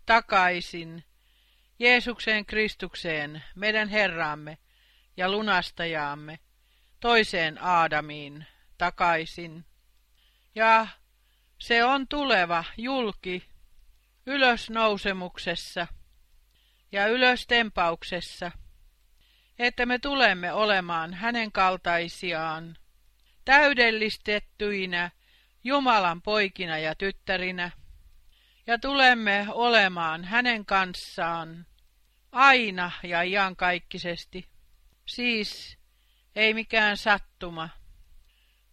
takaisin Jeesukseen Kristukseen, meidän Herraamme ja lunastajaamme, toiseen Aadamiin takaisin. Ja se on tuleva julki ylösnousemuksessa ja ylöstempauksessa, että me tulemme olemaan hänen kaltaisiaan, täydellistettyinä Jumalan poikina ja tyttärinä, ja tulemme olemaan hänen kanssaan aina ja iankaikkisesti. Siis ei mikään sattuma,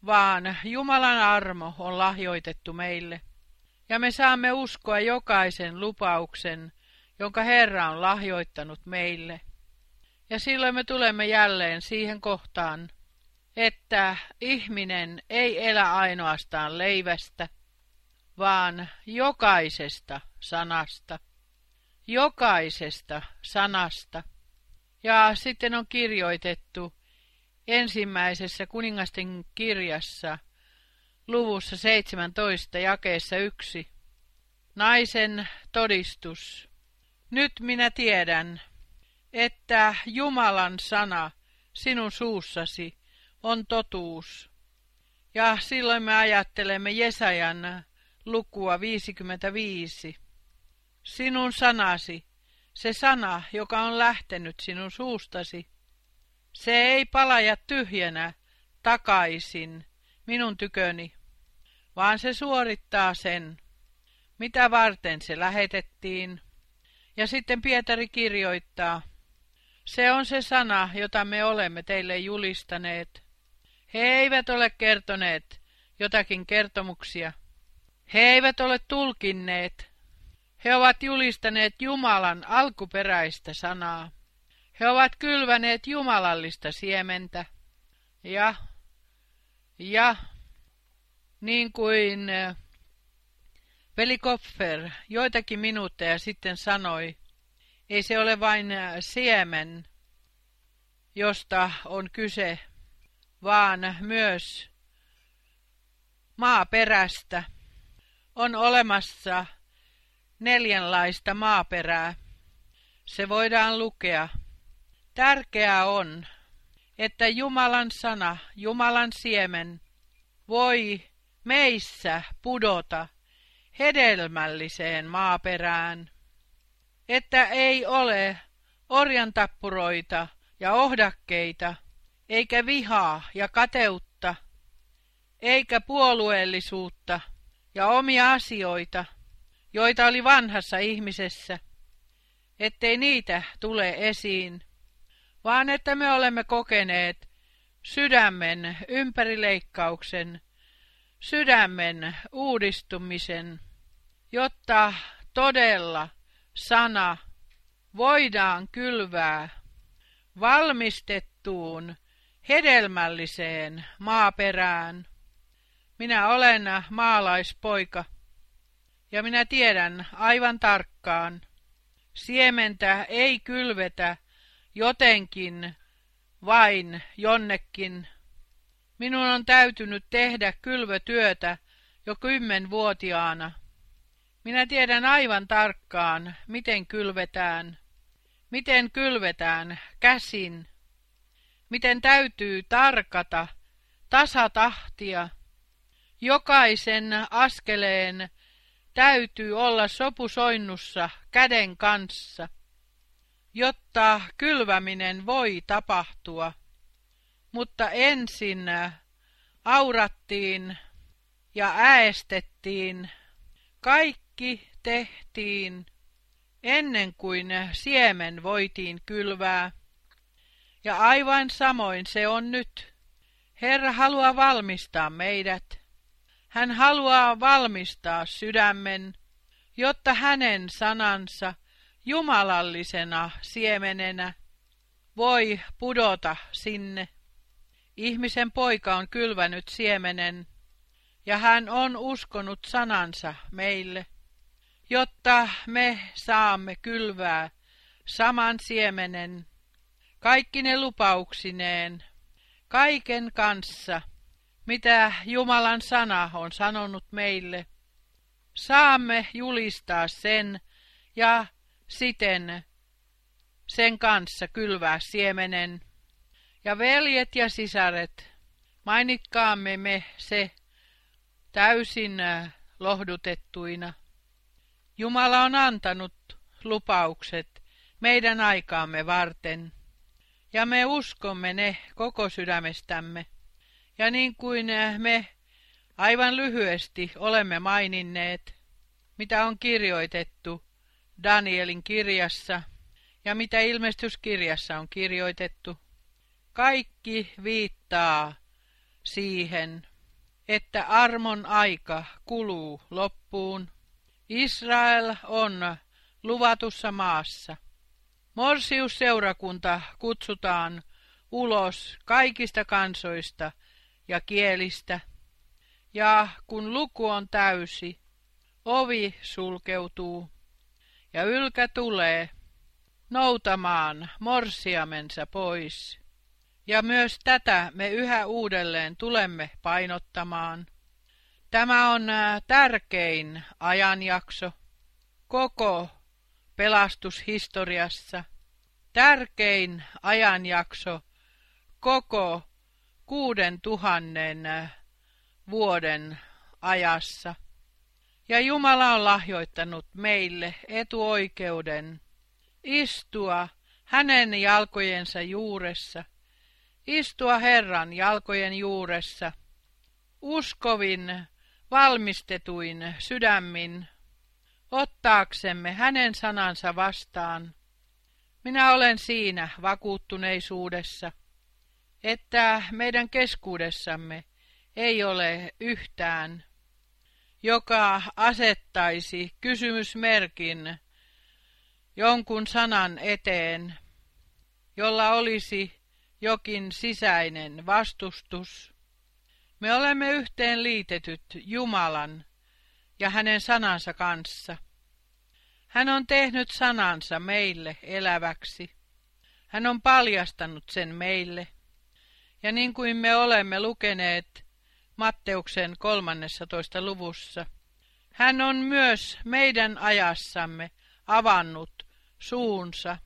vaan Jumalan armo on lahjoitettu meille, ja me saamme uskoa jokaisen lupauksen, jonka Herra on lahjoittanut meille. Ja silloin me tulemme jälleen siihen kohtaan, että ihminen ei elä ainoastaan leivästä, vaan jokaisesta sanasta. Jokaisesta sanasta. Ja sitten on kirjoitettu ensimmäisessä kuningasten kirjassa luvussa 17 jakeessa yksi. Naisen todistus. Nyt minä tiedän, että Jumalan sana sinun suussasi on totuus. Ja silloin me ajattelemme Jesajan lukua 55. Sinun sanasi, se sana, joka on lähtenyt sinun suustasi, se ei palaja tyhjänä takaisin minun tyköni, vaan se suorittaa sen, mitä varten se lähetettiin. Ja sitten Pietari kirjoittaa, se on se sana, jota me olemme teille julistaneet. He eivät ole kertoneet jotakin kertomuksia. He eivät ole tulkinneet. He ovat julistaneet Jumalan alkuperäistä sanaa. He ovat kylväneet jumalallista siementä. Ja, ja, niin kuin eh, veli Kopfer joitakin minuutteja sitten sanoi, ei se ole vain eh, siemen, josta on kyse, vaan myös maaperästä. On olemassa neljänlaista maaperää. Se voidaan lukea Tärkeää on, että Jumalan sana, Jumalan siemen, voi meissä pudota hedelmälliseen maaperään, että ei ole orjantappuroita ja ohdakkeita, eikä vihaa ja kateutta, eikä puolueellisuutta ja omia asioita, joita oli vanhassa ihmisessä, ettei niitä tule esiin, vaan että me olemme kokeneet sydämen ympärileikkauksen, sydämen uudistumisen, jotta todella sana voidaan kylvää valmistettuun hedelmälliseen maaperään. Minä olen maalaispoika ja minä tiedän aivan tarkkaan, siementä ei kylvetä jotenkin, vain jonnekin. Minun on täytynyt tehdä kylvötyötä jo kymmenvuotiaana. Minä tiedän aivan tarkkaan, miten kylvetään, miten kylvetään käsin, miten täytyy tarkata, tasatahtia. Jokaisen askeleen täytyy olla sopusoinnussa käden kanssa jotta kylväminen voi tapahtua. Mutta ensin aurattiin ja äästettiin. Kaikki tehtiin ennen kuin siemen voitiin kylvää. Ja aivan samoin se on nyt. Herra haluaa valmistaa meidät. Hän haluaa valmistaa sydämen, jotta hänen sanansa – jumalallisena siemenenä voi pudota sinne. Ihmisen poika on kylvänyt siemenen, ja hän on uskonut sanansa meille, jotta me saamme kylvää saman siemenen, kaikki ne lupauksineen, kaiken kanssa, mitä Jumalan sana on sanonut meille. Saamme julistaa sen ja siten sen kanssa kylvää siemenen. Ja veljet ja sisaret, mainitkaamme me se täysin äh, lohdutettuina. Jumala on antanut lupaukset meidän aikaamme varten, ja me uskomme ne koko sydämestämme. Ja niin kuin äh, me aivan lyhyesti olemme maininneet, mitä on kirjoitettu Danielin kirjassa ja mitä ilmestyskirjassa on kirjoitettu. Kaikki viittaa siihen, että armon aika kuluu loppuun. Israel on luvatussa maassa. Morsiusseurakunta kutsutaan ulos kaikista kansoista ja kielistä, ja kun luku on täysi, ovi sulkeutuu, ja ylkä tulee noutamaan morsiamensa pois. Ja myös tätä me yhä uudelleen tulemme painottamaan. Tämä on tärkein ajanjakso koko pelastushistoriassa, tärkein ajanjakso koko kuuden tuhannen vuoden ajassa. Ja Jumala on lahjoittanut meille etuoikeuden istua hänen jalkojensa juuressa, istua Herran jalkojen juuressa, uskovin, valmistetuin sydämin, ottaaksemme hänen sanansa vastaan. Minä olen siinä vakuuttuneisuudessa, että meidän keskuudessamme ei ole yhtään, joka asettaisi kysymysmerkin jonkun sanan eteen, jolla olisi jokin sisäinen vastustus. Me olemme yhteen liitetyt Jumalan ja hänen sanansa kanssa. Hän on tehnyt sanansa meille eläväksi. Hän on paljastanut sen meille. Ja niin kuin me olemme lukeneet Matteuksen 13. luvussa, hän on myös meidän ajassamme avannut suunsa.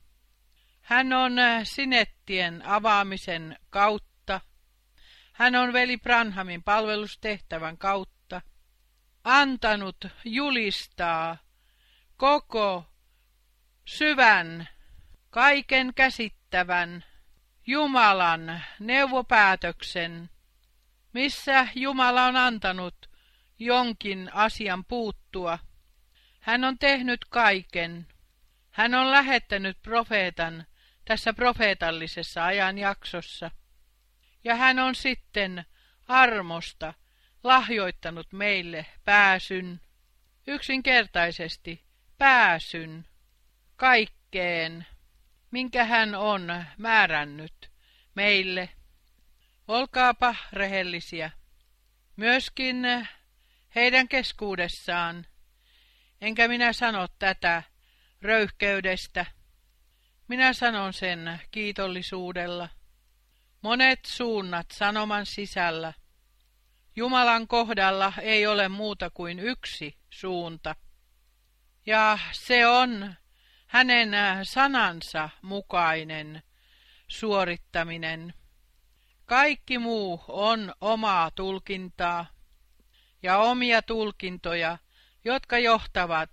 Hän on sinettien avaamisen kautta. Hän on veli Branhamin palvelustehtävän kautta antanut julistaa koko syvän, kaiken käsittävän Jumalan neuvopäätöksen, missä Jumala on antanut jonkin asian puuttua. Hän on tehnyt kaiken. Hän on lähettänyt profeetan tässä profeetallisessa ajanjaksossa. Ja hän on sitten armosta lahjoittanut meille pääsyn, yksinkertaisesti pääsyn kaikkeen, minkä hän on määrännyt meille. Olkaapa rehellisiä. Myöskin heidän keskuudessaan, enkä minä sano tätä röyhkeydestä, minä sanon sen kiitollisuudella. Monet suunnat sanoman sisällä Jumalan kohdalla ei ole muuta kuin yksi suunta. Ja se on hänen sanansa mukainen suorittaminen. Kaikki muu on omaa tulkintaa ja omia tulkintoja, jotka johtavat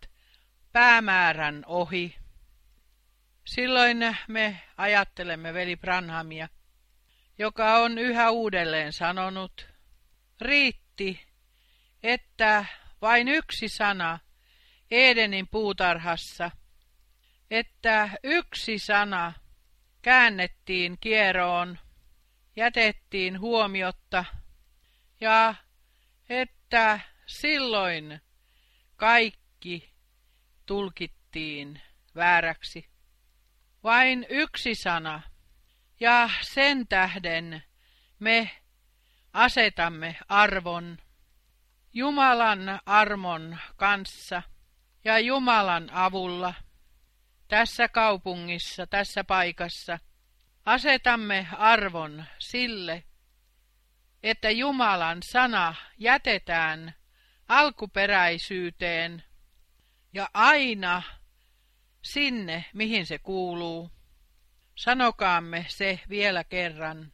päämäärän ohi. Silloin me ajattelemme veli Branhamia, joka on yhä uudelleen sanonut, riitti, että vain yksi sana Edenin puutarhassa, että yksi sana käännettiin kieroon, jätettiin huomiotta ja että silloin kaikki tulkittiin vääräksi. Vain yksi sana, ja sen tähden me asetamme arvon Jumalan armon kanssa ja Jumalan avulla tässä kaupungissa, tässä paikassa. Asetamme arvon sille, että Jumalan sana jätetään alkuperäisyyteen ja aina sinne, mihin se kuuluu. Sanokaamme se vielä kerran.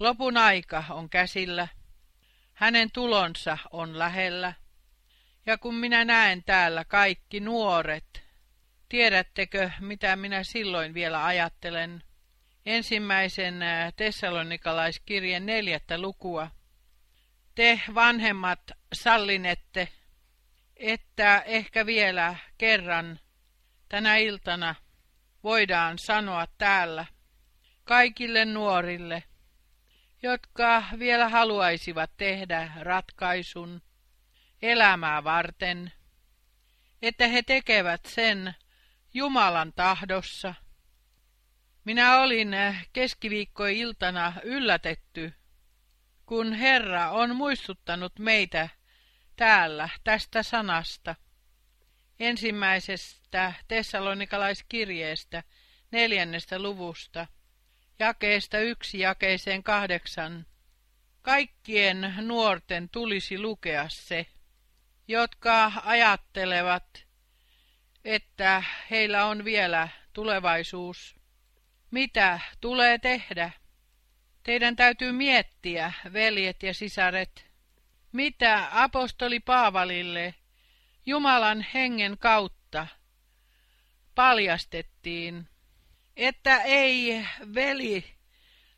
Lopun aika on käsillä. Hänen tulonsa on lähellä. Ja kun minä näen täällä kaikki nuoret, tiedättekö, mitä minä silloin vielä ajattelen? Ensimmäisen äh, tessalonikalaiskirjan neljättä lukua. Te vanhemmat sallinette että ehkä vielä kerran tänä iltana voidaan sanoa täällä kaikille nuorille, jotka vielä haluaisivat tehdä ratkaisun elämää varten, että he tekevät sen Jumalan tahdossa. Minä olin keskiviikkoiltana yllätetty, kun Herra on muistuttanut meitä täällä tästä sanasta. Ensimmäisestä tessalonikalaiskirjeestä neljännestä luvusta, jakeesta yksi jakeeseen kahdeksan. Kaikkien nuorten tulisi lukea se, jotka ajattelevat, että heillä on vielä tulevaisuus. Mitä tulee tehdä? Teidän täytyy miettiä, veljet ja sisaret, mitä apostoli Paavalille Jumalan hengen kautta paljastettiin, että ei veli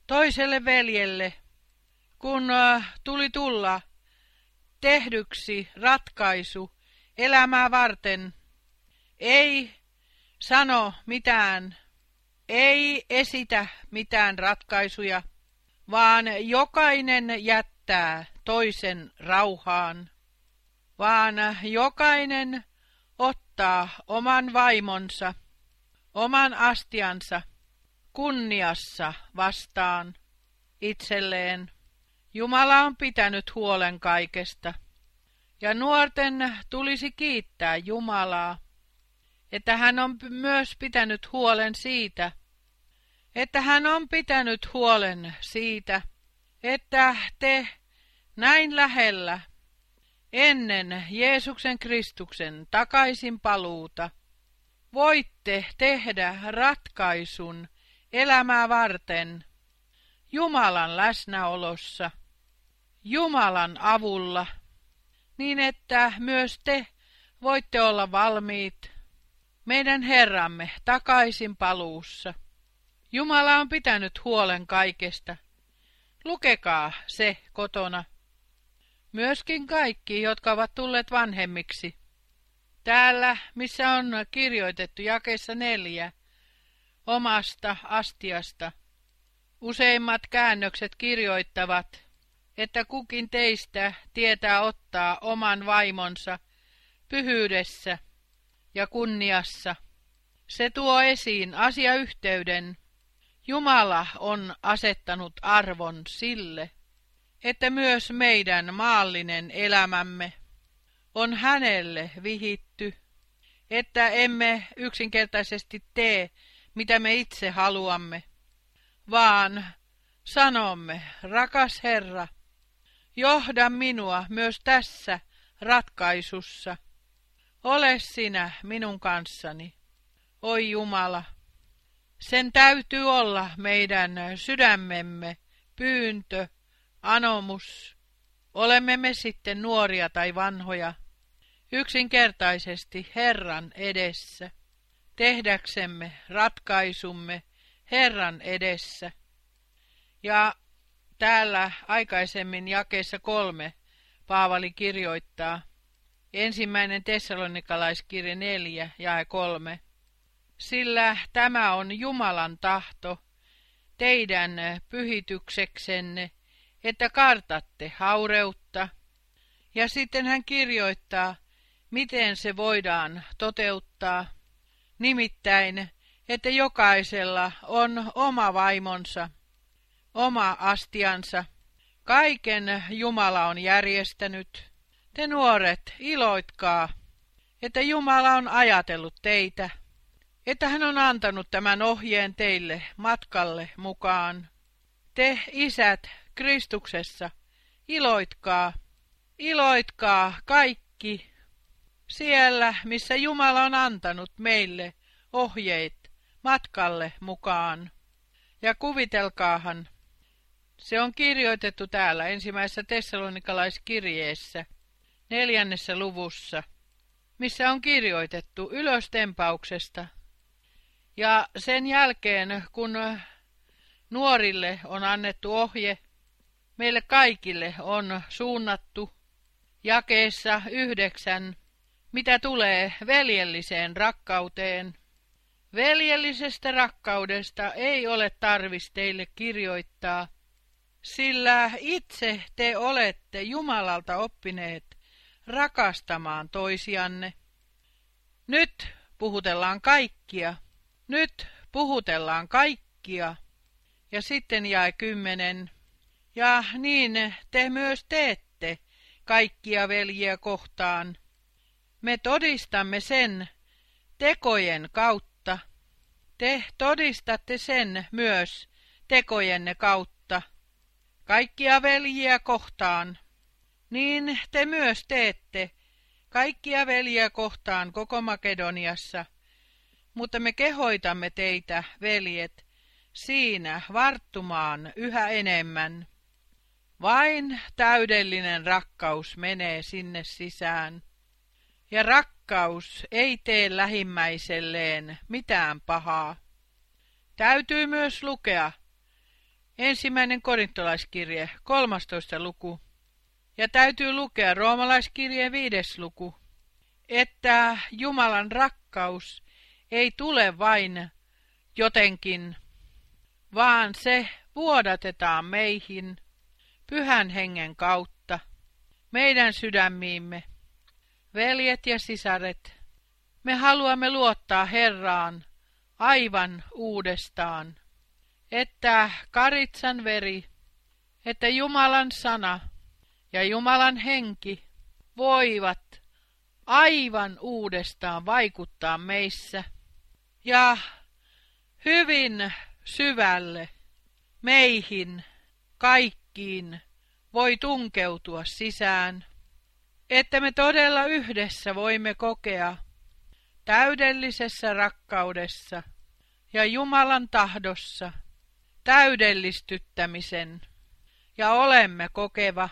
toiselle veljelle, kun äh, tuli tulla tehdyksi ratkaisu elämää varten, ei sano mitään, ei esitä mitään ratkaisuja, vaan jokainen jättää toisen rauhaan, vaan jokainen ottaa oman vaimonsa, oman astiansa kunniassa vastaan itselleen. Jumala on pitänyt huolen kaikesta, ja nuorten tulisi kiittää Jumalaa, että hän on myös pitänyt huolen siitä, että hän on pitänyt huolen siitä, että te näin lähellä ennen Jeesuksen Kristuksen takaisin paluuta voitte tehdä ratkaisun elämää varten Jumalan läsnäolossa, Jumalan avulla, niin että myös te voitte olla valmiit meidän Herramme takaisin paluussa. Jumala on pitänyt huolen kaikesta. Lukekaa se kotona. Myöskin kaikki, jotka ovat tulleet vanhemmiksi. Täällä, missä on kirjoitettu jakeessa neljä, omasta astiasta. Useimmat käännökset kirjoittavat, että kukin teistä tietää ottaa oman vaimonsa pyhyydessä ja kunniassa. Se tuo esiin asiayhteyden. Jumala on asettanut arvon sille, että myös meidän maallinen elämämme on hänelle vihitty, että emme yksinkertaisesti tee, mitä me itse haluamme, vaan sanomme, rakas Herra, johda minua myös tässä ratkaisussa. Ole sinä minun kanssani. Oi Jumala, sen täytyy olla meidän sydämemme pyyntö, anomus, olemme me sitten nuoria tai vanhoja, yksinkertaisesti Herran edessä, tehdäksemme ratkaisumme Herran edessä. Ja täällä aikaisemmin jakeessa kolme Paavali kirjoittaa, ensimmäinen tessalonikalaiskirja neljä ja kolme, sillä tämä on Jumalan tahto teidän pyhitykseksenne, että kartatte haureutta. Ja sitten hän kirjoittaa, miten se voidaan toteuttaa, nimittäin, että jokaisella on oma vaimonsa, oma astiansa. Kaiken Jumala on järjestänyt. Te nuoret, iloitkaa, että Jumala on ajatellut teitä, että hän on antanut tämän ohjeen teille matkalle mukaan. Te isät Kristuksessa, iloitkaa, iloitkaa kaikki siellä, missä Jumala on antanut meille ohjeet matkalle mukaan. Ja kuvitelkaahan, se on kirjoitettu täällä ensimmäisessä tessalonikalaiskirjeessä, neljännessä luvussa, missä on kirjoitettu ylöstempauksesta. Ja sen jälkeen, kun nuorille on annettu ohje, meille kaikille on suunnattu jakeessa yhdeksän mitä tulee veljelliseen rakkauteen. Veljellisestä rakkaudesta ei ole tarvis teille kirjoittaa, sillä itse te olette Jumalalta oppineet rakastamaan toisianne. Nyt puhutellaan kaikkia. Nyt puhutellaan kaikkia. Ja sitten jae kymmenen. Ja niin te myös teette kaikkia veljiä kohtaan. Me todistamme sen tekojen kautta. Te todistatte sen myös tekojenne kautta. Kaikkia veljiä kohtaan. Niin te myös teette kaikkia veljiä kohtaan koko Makedoniassa. Mutta me kehoitamme teitä, veljet, siinä varttumaan yhä enemmän. Vain täydellinen rakkaus menee sinne sisään. Ja rakkaus ei tee lähimmäiselleen mitään pahaa. Täytyy myös lukea ensimmäinen korintolaiskirje, 13 luku. Ja täytyy lukea roomalaiskirjeen viides luku, että Jumalan rakkaus ei tule vain jotenkin, vaan se vuodatetaan meihin pyhän hengen kautta, meidän sydämiimme. Veljet ja sisaret, me haluamme luottaa Herraan aivan uudestaan, että karitsan veri, että Jumalan sana ja Jumalan henki voivat aivan uudestaan vaikuttaa meissä ja hyvin syvälle meihin kaikkiin voi tunkeutua sisään, että me todella yhdessä voimme kokea täydellisessä rakkaudessa ja Jumalan tahdossa täydellistyttämisen. Ja olemme kokeva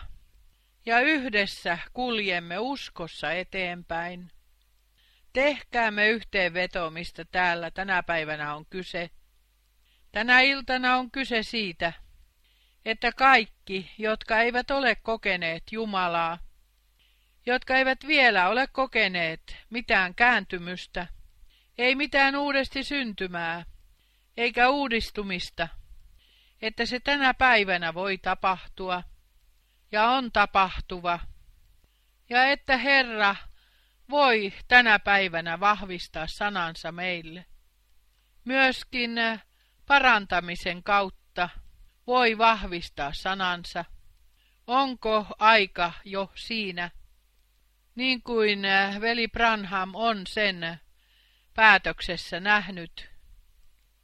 ja yhdessä kuljemme uskossa eteenpäin. Tehkäämme yhteenveto, mistä täällä tänä päivänä on kyse. Tänä iltana on kyse siitä, että kaikki, jotka eivät ole kokeneet Jumalaa, jotka eivät vielä ole kokeneet mitään kääntymystä, ei mitään uudesti syntymää, eikä uudistumista, että se tänä päivänä voi tapahtua ja on tapahtuva, ja että Herra voi tänä päivänä vahvistaa sanansa meille. Myöskin parantamisen kautta voi vahvistaa sanansa. Onko aika jo siinä? Niin kuin veli Branham on sen päätöksessä nähnyt,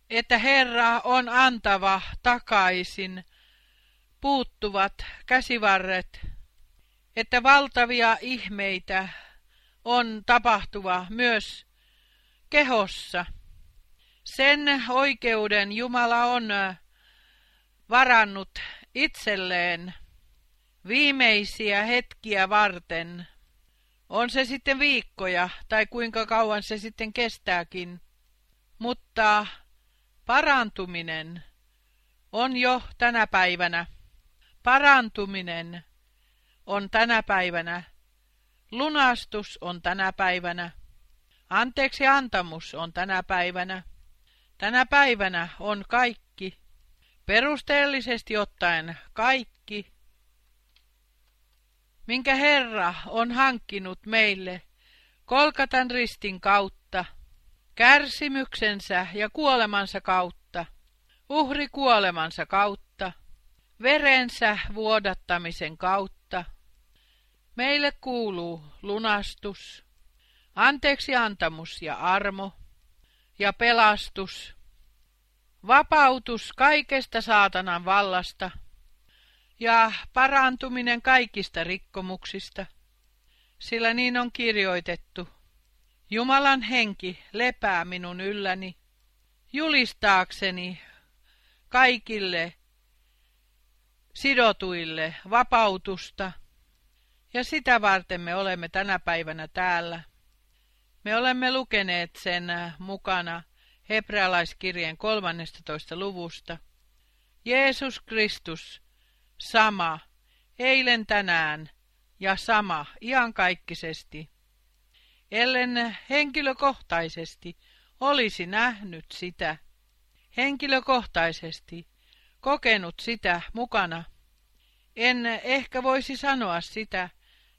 että Herra on antava takaisin puuttuvat käsivarret, että valtavia ihmeitä on tapahtuva myös kehossa. Sen oikeuden Jumala on varannut itselleen viimeisiä hetkiä varten. On se sitten viikkoja tai kuinka kauan se sitten kestääkin, mutta parantuminen on jo tänä päivänä. Parantuminen on tänä päivänä. Lunastus on tänä päivänä. Anteeksi antamus on tänä päivänä. Tänä päivänä on kaikki, perusteellisesti ottaen kaikki, minkä Herra on hankkinut meille Kolkatan ristin kautta, kärsimyksensä ja kuolemansa kautta, uhri kuolemansa kautta, verensä vuodattamisen kautta. Meille kuuluu lunastus, anteeksi antamus ja armo ja pelastus, vapautus kaikesta saatanan vallasta ja parantuminen kaikista rikkomuksista, sillä niin on kirjoitettu. Jumalan henki lepää minun ylläni, julistaakseni kaikille sidotuille vapautusta, ja sitä varten me olemme tänä päivänä täällä. Me olemme lukeneet sen mukana hebrealaiskirjeen 13. luvusta. Jeesus Kristus, sama, eilen tänään ja sama iankaikkisesti. ellen henkilökohtaisesti olisi nähnyt sitä, henkilökohtaisesti kokenut sitä mukana. En ehkä voisi sanoa sitä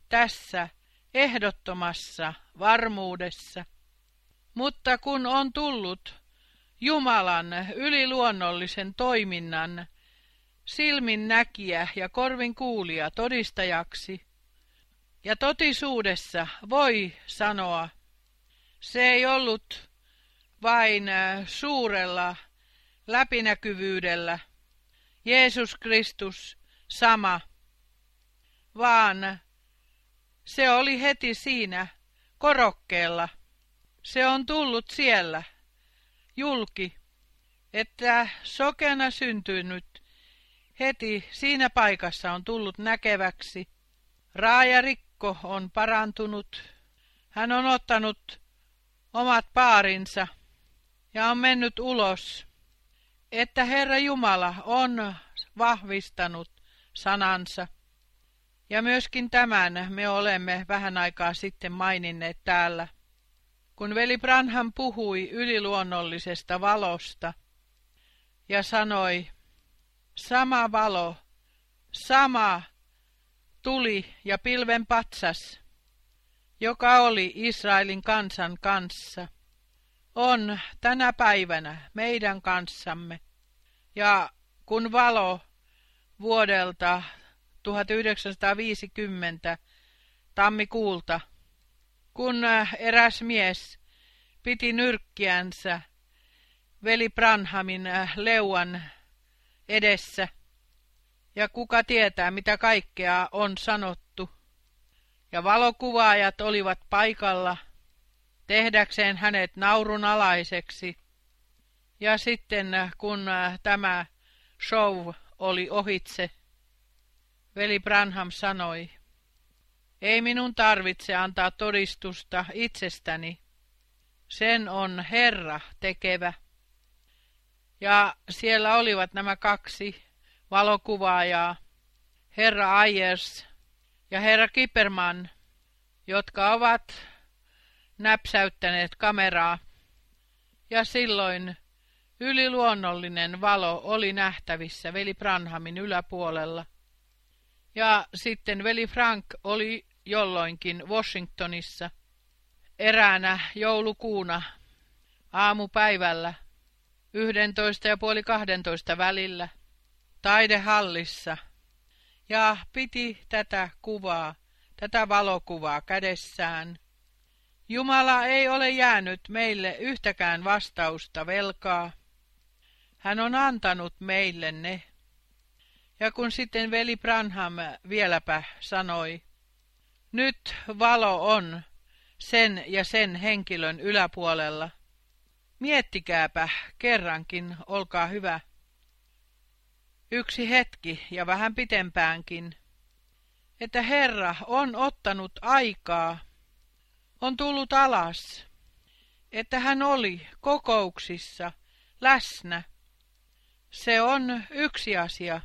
tässä ehdottomassa varmuudessa, mutta kun on tullut Jumalan yliluonnollisen toiminnan silmin näkijä ja korvin kuulija todistajaksi, ja totisuudessa voi sanoa, se ei ollut vain suurella läpinäkyvyydellä Jeesus Kristus sama, vaan se oli heti siinä korokkeella. Se on tullut siellä julki, että sokena syntynyt heti siinä paikassa on tullut näkeväksi. Raajarikko on parantunut. Hän on ottanut omat paarinsa ja on mennyt ulos, että Herra Jumala on vahvistanut sanansa. Ja myöskin tämän me olemme vähän aikaa sitten maininneet täällä. Kun veli Branham puhui yliluonnollisesta valosta ja sanoi, sama valo, sama tuli ja pilven patsas, joka oli Israelin kansan kanssa, on tänä päivänä meidän kanssamme. Ja kun valo vuodelta 1950 tammikuulta, kun eräs mies piti nyrkkiänsä veli Branhamin leuan edessä, ja kuka tietää, mitä kaikkea on sanottu. Ja valokuvaajat olivat paikalla, tehdäkseen hänet naurunalaiseksi. Ja sitten kun tämä show oli ohitse, veli Branham sanoi, ei minun tarvitse antaa todistusta itsestäni, sen on Herra tekevä. Ja siellä olivat nämä kaksi valokuvaajaa, herra Ayers ja herra Kipperman, jotka ovat näpsäyttäneet kameraa. Ja silloin yliluonnollinen valo oli nähtävissä veli Branhamin yläpuolella. Ja sitten veli Frank oli jolloinkin Washingtonissa eräänä joulukuuna aamupäivällä yhdentoista ja puoli kahdentoista välillä taidehallissa ja piti tätä kuvaa, tätä valokuvaa kädessään. Jumala ei ole jäänyt meille yhtäkään vastausta velkaa. Hän on antanut meille ne. Ja kun sitten veli Branham vieläpä sanoi, nyt valo on sen ja sen henkilön yläpuolella. Miettikääpä kerrankin, olkaa hyvä. Yksi hetki ja vähän pitempäänkin, että Herra on ottanut aikaa, on tullut alas, että hän oli kokouksissa läsnä. Se on yksi asia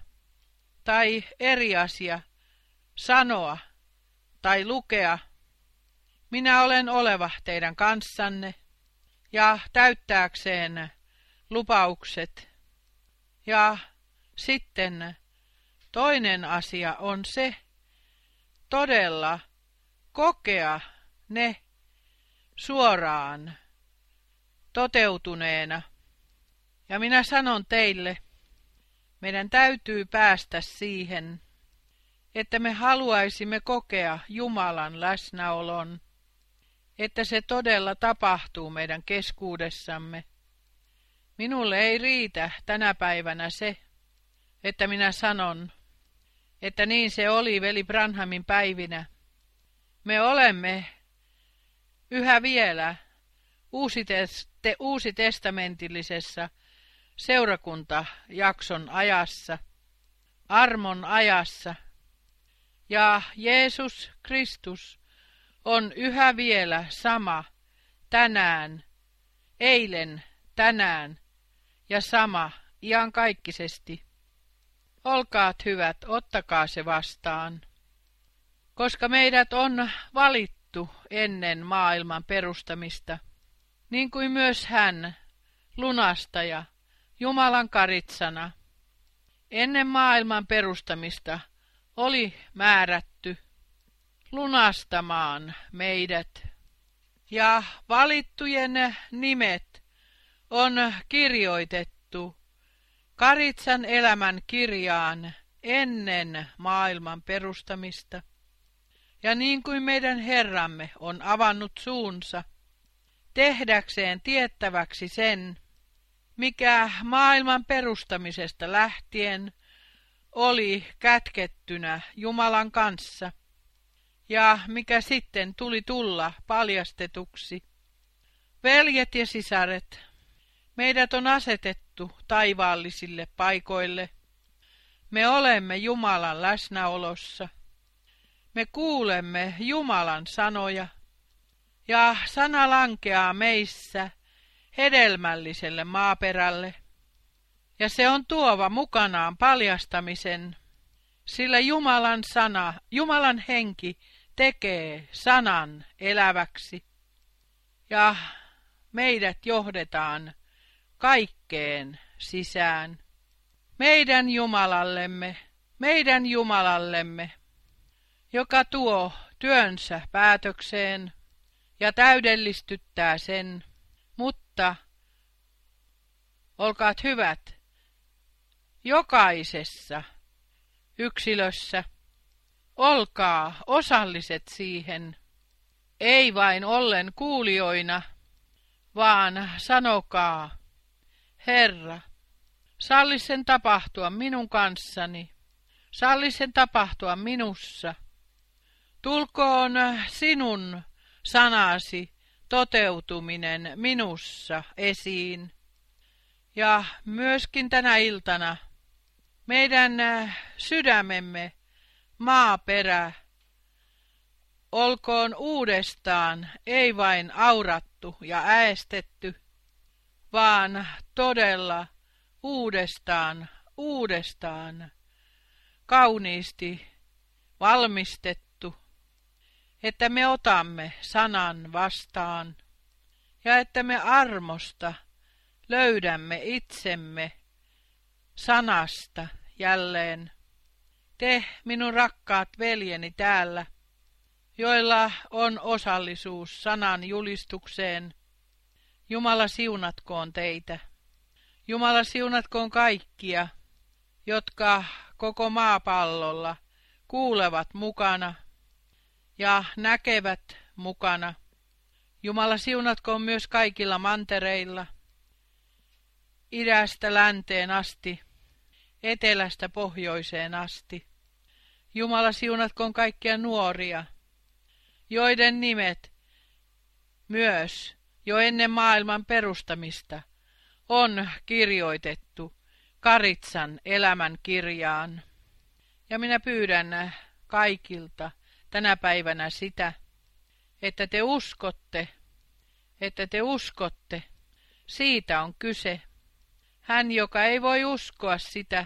tai eri asia sanoa tai lukea. Minä olen oleva teidän kanssanne ja täyttääkseen lupaukset. Ja sitten toinen asia on se, todella kokea ne suoraan toteutuneena. Ja minä sanon teille, meidän täytyy päästä siihen, että me haluaisimme kokea Jumalan läsnäolon että se todella tapahtuu meidän keskuudessamme. Minulle ei riitä tänä päivänä se, että minä sanon, että niin se oli veli Branhamin päivinä. Me olemme yhä vielä uusiteste, uusitestamentillisessa seurakuntajakson ajassa, armon ajassa, ja Jeesus Kristus on yhä vielä sama tänään, eilen, tänään ja sama iankaikkisesti. Olkaat hyvät, ottakaa se vastaan. Koska meidät on valittu ennen maailman perustamista, niin kuin myös hän, lunastaja, Jumalan karitsana. Ennen maailman perustamista oli määrätty lunastamaan meidät. Ja valittujen nimet on kirjoitettu Karitsan elämän kirjaan ennen maailman perustamista. Ja niin kuin meidän Herramme on avannut suunsa, tehdäkseen tiettäväksi sen, mikä maailman perustamisesta lähtien oli kätkettynä Jumalan kanssa, ja mikä sitten tuli tulla paljastetuksi. Veljet ja sisaret, meidät on asetettu taivaallisille paikoille. Me olemme Jumalan läsnäolossa. Me kuulemme Jumalan sanoja, ja sana lankeaa meissä hedelmälliselle maaperälle. Ja se on tuova mukanaan paljastamisen, sillä Jumalan sana, Jumalan henki tekee sanan eläväksi. Ja meidät johdetaan kaikkeen sisään. Meidän Jumalallemme, meidän Jumalallemme, joka tuo työnsä päätökseen ja täydellistyttää sen, mutta olkaat hyvät, jokaisessa yksilössä olkaa osalliset siihen, ei vain ollen kuulijoina, vaan sanokaa, Herra, salli sen tapahtua minun kanssani, salli sen tapahtua minussa. Tulkoon sinun sanasi toteutuminen minussa esiin. Ja myöskin tänä iltana meidän sydämemme maaperä olkoon uudestaan ei vain aurattu ja äästetty, vaan todella uudestaan, uudestaan, kauniisti valmistettu, että me otamme sanan vastaan ja että me armosta löydämme itsemme sanasta jälleen. Te, minun rakkaat veljeni täällä, joilla on osallisuus sanan julistukseen, Jumala siunatkoon teitä. Jumala siunatkoon kaikkia, jotka koko maapallolla kuulevat mukana ja näkevät mukana. Jumala siunatkoon myös kaikilla mantereilla, idästä länteen asti, etelästä pohjoiseen asti. Jumala siunatkoon kaikkia nuoria, joiden nimet myös jo ennen maailman perustamista on kirjoitettu Karitsan elämän kirjaan. Ja minä pyydän kaikilta tänä päivänä sitä, että te uskotte, että te uskotte, siitä on kyse. Hän, joka ei voi uskoa sitä,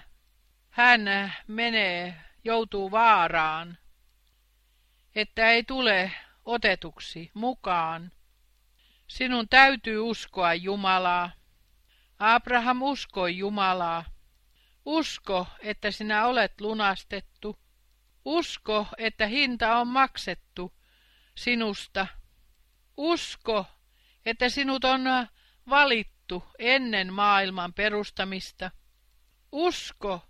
hän menee, joutuu vaaraan, että ei tule otetuksi mukaan. Sinun täytyy uskoa Jumalaa. Abraham uskoi Jumalaa. Usko, että sinä olet lunastettu. Usko, että hinta on maksettu sinusta. Usko, että sinut on valittu ennen maailman perustamista. Usko,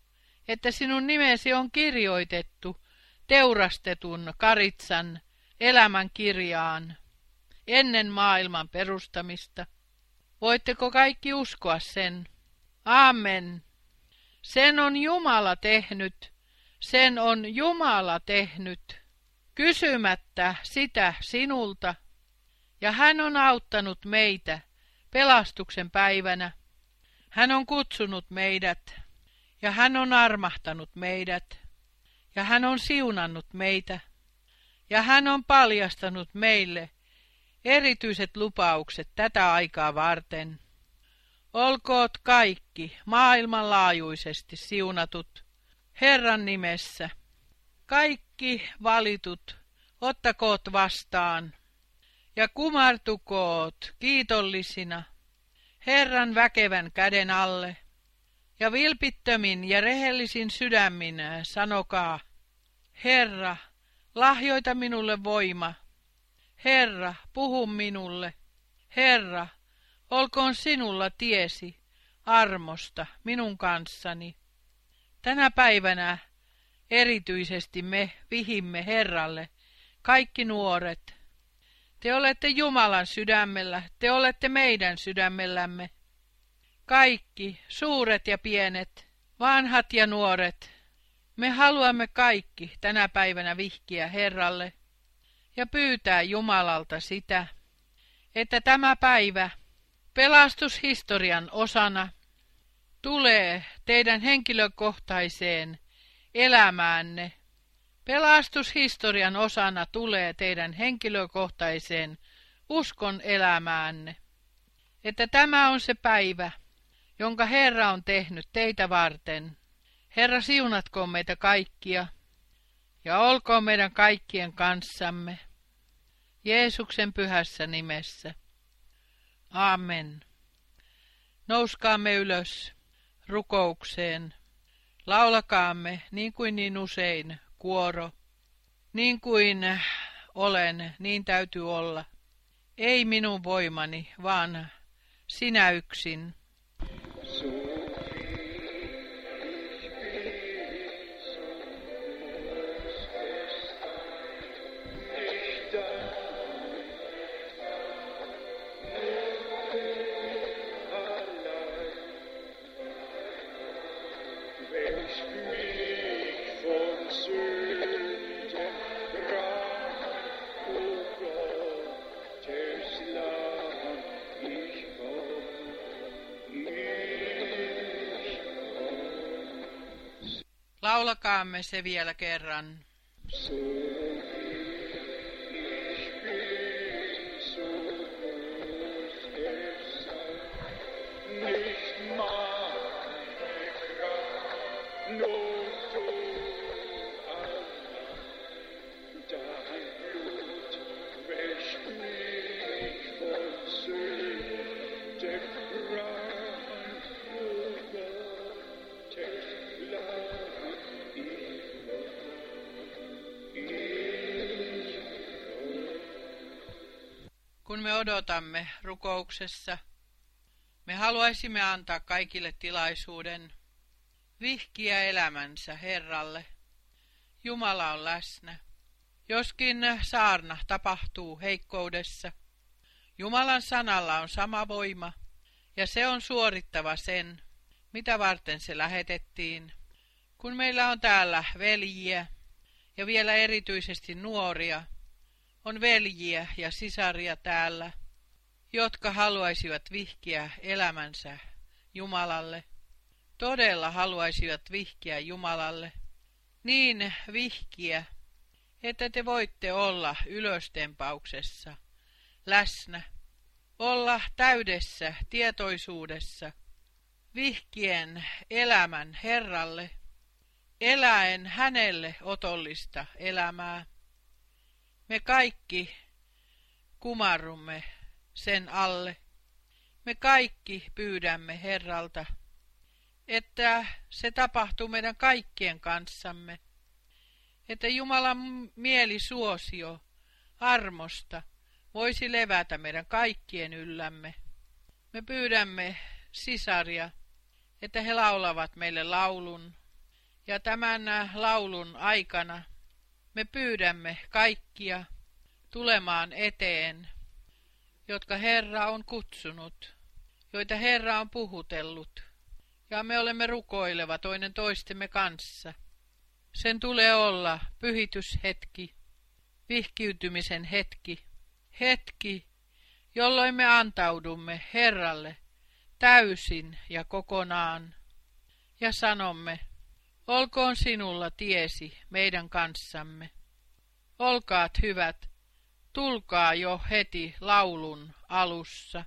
että sinun nimesi on kirjoitettu teurastetun karitsan elämän kirjaan ennen maailman perustamista. Voitteko kaikki uskoa sen? Amen. Sen on Jumala tehnyt, sen on Jumala tehnyt, kysymättä sitä sinulta, ja hän on auttanut meitä pelastuksen päivänä. Hän on kutsunut meidät, ja hän on armahtanut meidät, ja hän on siunannut meitä, ja hän on paljastanut meille erityiset lupaukset tätä aikaa varten. Olkoot kaikki maailmanlaajuisesti siunatut Herran nimessä. Kaikki valitut ottakoot vastaan ja kumartukoot kiitollisina Herran väkevän käden alle. Ja vilpittömin ja rehellisin sydämin sanokaa, Herra, lahjoita minulle voima. Herra, puhu minulle. Herra, olkoon sinulla tiesi armosta minun kanssani. Tänä päivänä erityisesti me vihimme Herralle, kaikki nuoret. Te olette Jumalan sydämellä, te olette meidän sydämellämme. Kaikki, suuret ja pienet, vanhat ja nuoret, me haluamme kaikki tänä päivänä vihkiä Herralle ja pyytää Jumalalta sitä, että tämä päivä pelastushistorian osana tulee teidän henkilökohtaiseen elämäänne. Pelastushistorian osana tulee teidän henkilökohtaiseen uskon elämäänne. Että tämä on se päivä, jonka Herra on tehnyt teitä varten. Herra siunatkoon meitä kaikkia ja olkoon meidän kaikkien kanssamme. Jeesuksen pyhässä nimessä. Amen. Nouskaamme ylös rukoukseen. Laulakaamme niin kuin niin usein kuoro. Niin kuin olen, niin täytyy olla. Ei minun voimani, vaan sinä yksin. Laulakaamme se vielä kerran. Kun me odotamme rukouksessa, me haluaisimme antaa kaikille tilaisuuden vihkiä elämänsä Herralle. Jumala on läsnä. Joskin saarna tapahtuu heikkoudessa, Jumalan sanalla on sama voima, ja se on suorittava sen, mitä varten se lähetettiin. Kun meillä on täällä veljiä, ja vielä erityisesti nuoria, on veljiä ja sisaria täällä, jotka haluaisivat vihkiä elämänsä Jumalalle. Todella haluaisivat vihkiä Jumalalle. Niin vihkiä, että te voitte olla ylöstempauksessa, läsnä, olla täydessä tietoisuudessa, vihkien elämän Herralle, eläen hänelle otollista elämää. Me kaikki kumarrumme sen alle. Me kaikki pyydämme Herralta, että se tapahtuu meidän kaikkien kanssamme, että Jumalan mieli suosio armosta voisi levätä meidän kaikkien yllämme. Me pyydämme sisaria, että he laulavat meille laulun, ja tämän laulun aikana me pyydämme kaikkia tulemaan eteen, jotka Herra on kutsunut, joita Herra on puhutellut, ja me olemme rukoileva toinen toistemme kanssa. Sen tulee olla pyhityshetki, vihkiytymisen hetki, hetki, jolloin me antaudumme Herralle täysin ja kokonaan, ja sanomme, Olkoon sinulla tiesi meidän kanssamme. Olkaat hyvät, tulkaa jo heti laulun alussa.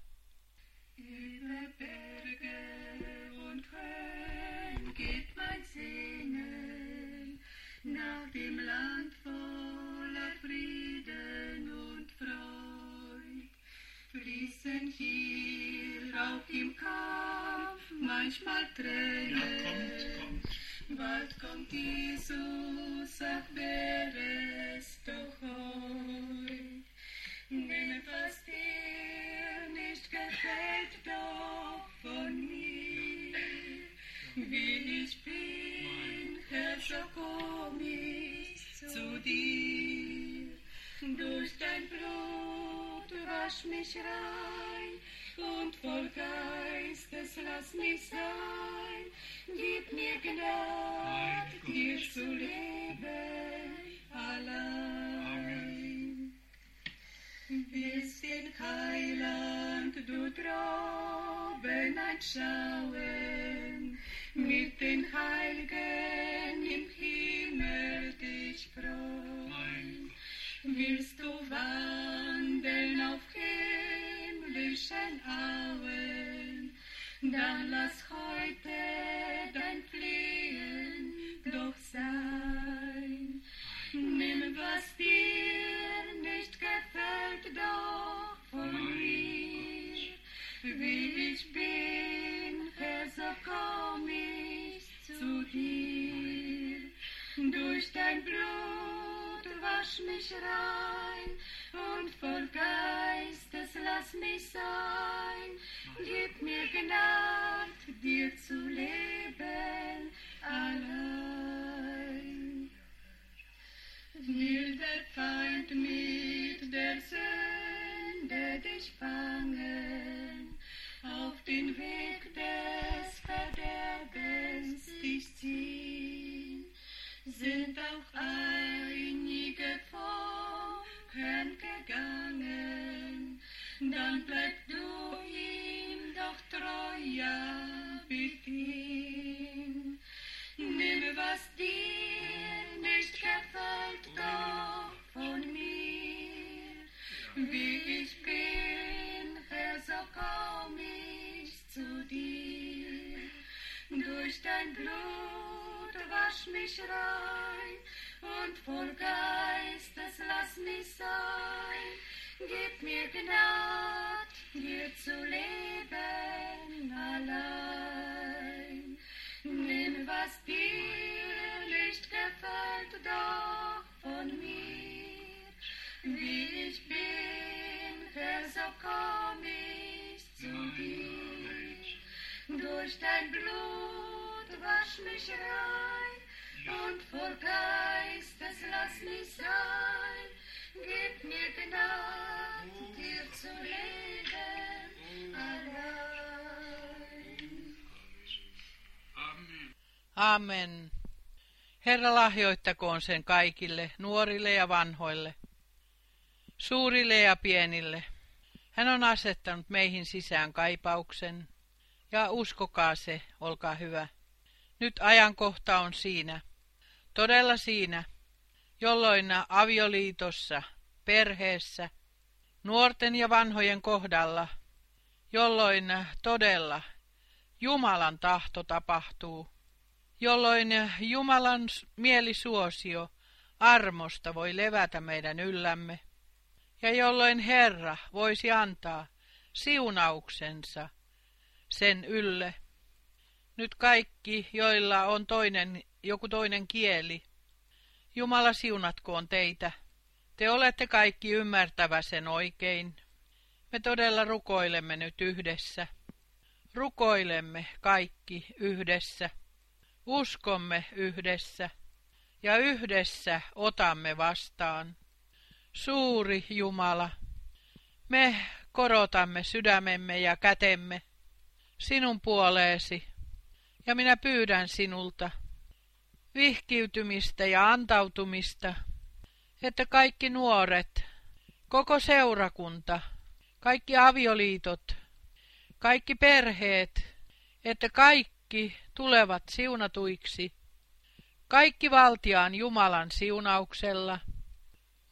Fließen hier Kampf manchmal Tränen. Ja, Bald kommt Jesus, ach wäre es doch heu. Wenn etwas dir nicht gefällt, doch von mir, wie ich bin, Herr, so komm ich zu dir. Durch dein Blut wasch mich rein, und voll Geistes lass mich sein. Gib mir Gnade, dir zu leben allein. Willst den Heiland du droben anschauen, mit den Heiligen im Himmel dich freuen. Willst du wandeln auf himmlischen Auen, dann lass mich rein und voll Geistes lass mich sein. Gib mir Gnade, dir zu leben allein. Will der Feind mit mich rein und voll Geistes lass mich sein. Gib mir Gnade, dir zu leben allein. Nimm, was dir nicht gefällt, doch von mir. Wie ich bin, so komm ich zu dir. Durch dein Blut wasch mich rein und lass mich sein. Gib mir Gnade, dir zu leben allein. Amen. Herra lahjoittakoon sen kaikille, nuorille ja vanhoille, suurille ja pienille. Hän on asettanut meihin sisään kaipauksen, ja uskokaa se, olkaa hyvä. Nyt ajankohta on siinä, todella siinä, jolloin avioliitossa, perheessä, nuorten ja vanhojen kohdalla, jolloin todella Jumalan tahto tapahtuu, jolloin Jumalan mielisuosio armosta voi levätä meidän yllämme, ja jolloin Herra voisi antaa siunauksensa sen ylle. Nyt kaikki, joilla on toinen, joku toinen kieli, Jumala siunatkoon teitä. Te olette kaikki ymmärtävä sen oikein. Me todella rukoilemme nyt yhdessä. Rukoilemme kaikki yhdessä. Uskomme yhdessä. Ja yhdessä otamme vastaan. Suuri Jumala, me korotamme sydämemme ja kätemme sinun puoleesi, ja minä pyydän sinulta vihkiytymistä ja antautumista, että kaikki nuoret, koko seurakunta, kaikki avioliitot, kaikki perheet, että kaikki tulevat siunatuiksi, kaikki valtiaan Jumalan siunauksella.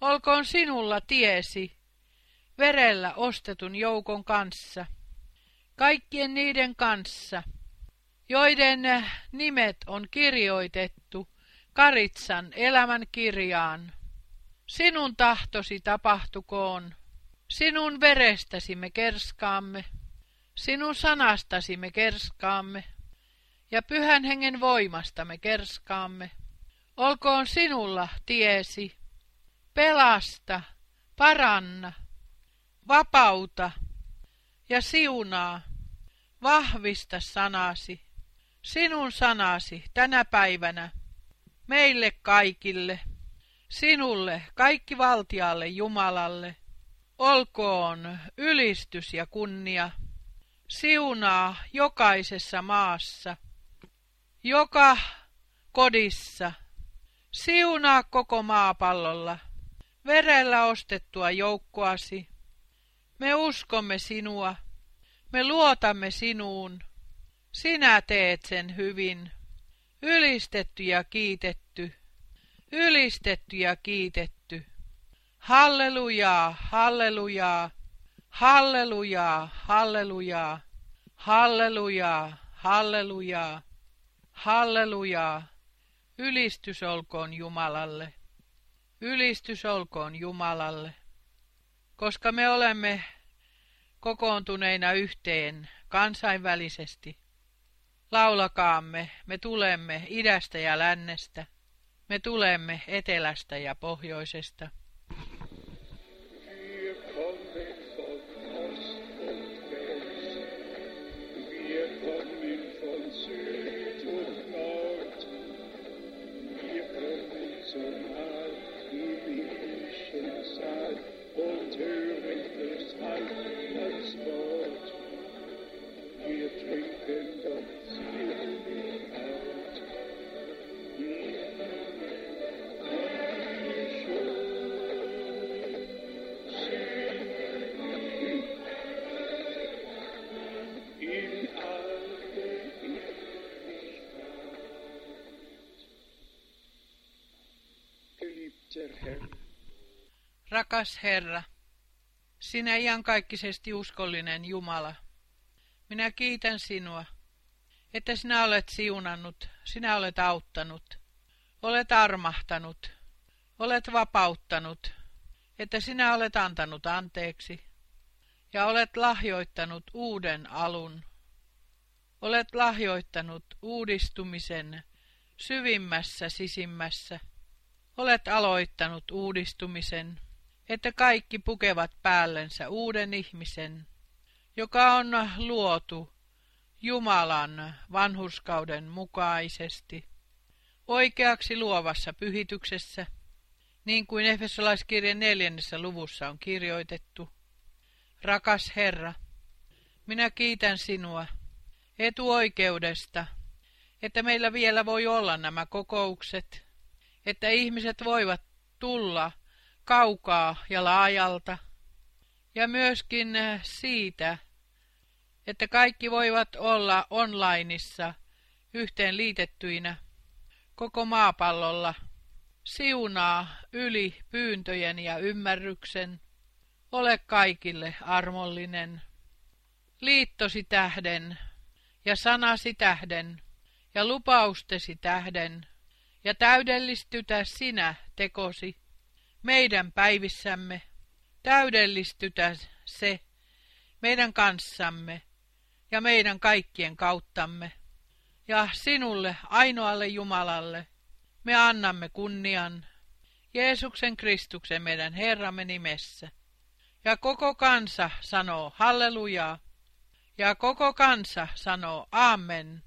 Olkoon sinulla tiesi, verellä ostetun joukon kanssa, kaikkien niiden kanssa, joiden nimet on kirjoitettu Karitsan elämän kirjaan. Sinun tahtosi tapahtukoon, sinun verestäsi me kerskaamme, Sinun sanastasi me kerskaamme, ja pyhän hengen voimasta me kerskaamme. Olkoon sinulla tiesi, pelasta, paranna, vapauta ja siunaa, vahvista sanasi, sinun sanasi tänä päivänä, meille kaikille, sinulle, kaikki valtialle Jumalalle, olkoon ylistys ja kunnia, siunaa jokaisessa maassa, joka kodissa, siunaa koko maapallolla, verellä ostettua joukkoasi. Me uskomme sinua, me luotamme sinuun, sinä teet sen hyvin, ylistetty ja kiitetty, ylistetty ja kiitetty. Hallelujaa, hallelujaa, hallelujaa, hallelujaa, hallelujaa, hallelujaa, hallelujaa. Ylistys olkoon Jumalalle. Ylistys olkoon Jumalalle. Koska me olemme kokoontuneina yhteen kansainvälisesti, laulakaamme, me tulemme idästä ja lännestä, me tulemme etelästä ja pohjoisesta. Rakas Herra, sinä iankaikkisesti uskollinen Jumala, minä kiitän sinua, että sinä olet siunannut, sinä olet auttanut, olet armahtanut, olet vapauttanut, että sinä olet antanut anteeksi ja olet lahjoittanut uuden alun. Olet lahjoittanut uudistumisen syvimmässä sisimmässä. Olet aloittanut uudistumisen että kaikki pukevat päällensä uuden ihmisen, joka on luotu Jumalan vanhurskauden mukaisesti, oikeaksi luovassa pyhityksessä, niin kuin Efesolaiskirjan neljännessä luvussa on kirjoitettu. Rakas Herra, minä kiitän sinua etuoikeudesta, että meillä vielä voi olla nämä kokoukset, että ihmiset voivat tulla kaukaa ja laajalta, ja myöskin eh, siitä, että kaikki voivat olla onlineissa yhteen liitettyinä koko maapallolla. Siunaa yli pyyntöjen ja ymmärryksen. Ole kaikille armollinen. Liittosi tähden ja sanasi tähden ja lupaustesi tähden ja täydellistytä sinä tekosi meidän päivissämme, täydellistytä se meidän kanssamme ja meidän kaikkien kauttamme. Ja sinulle, ainoalle Jumalalle, me annamme kunnian Jeesuksen Kristuksen meidän Herramme nimessä. Ja koko kansa sanoo hallelujaa. Ja koko kansa sanoo amen.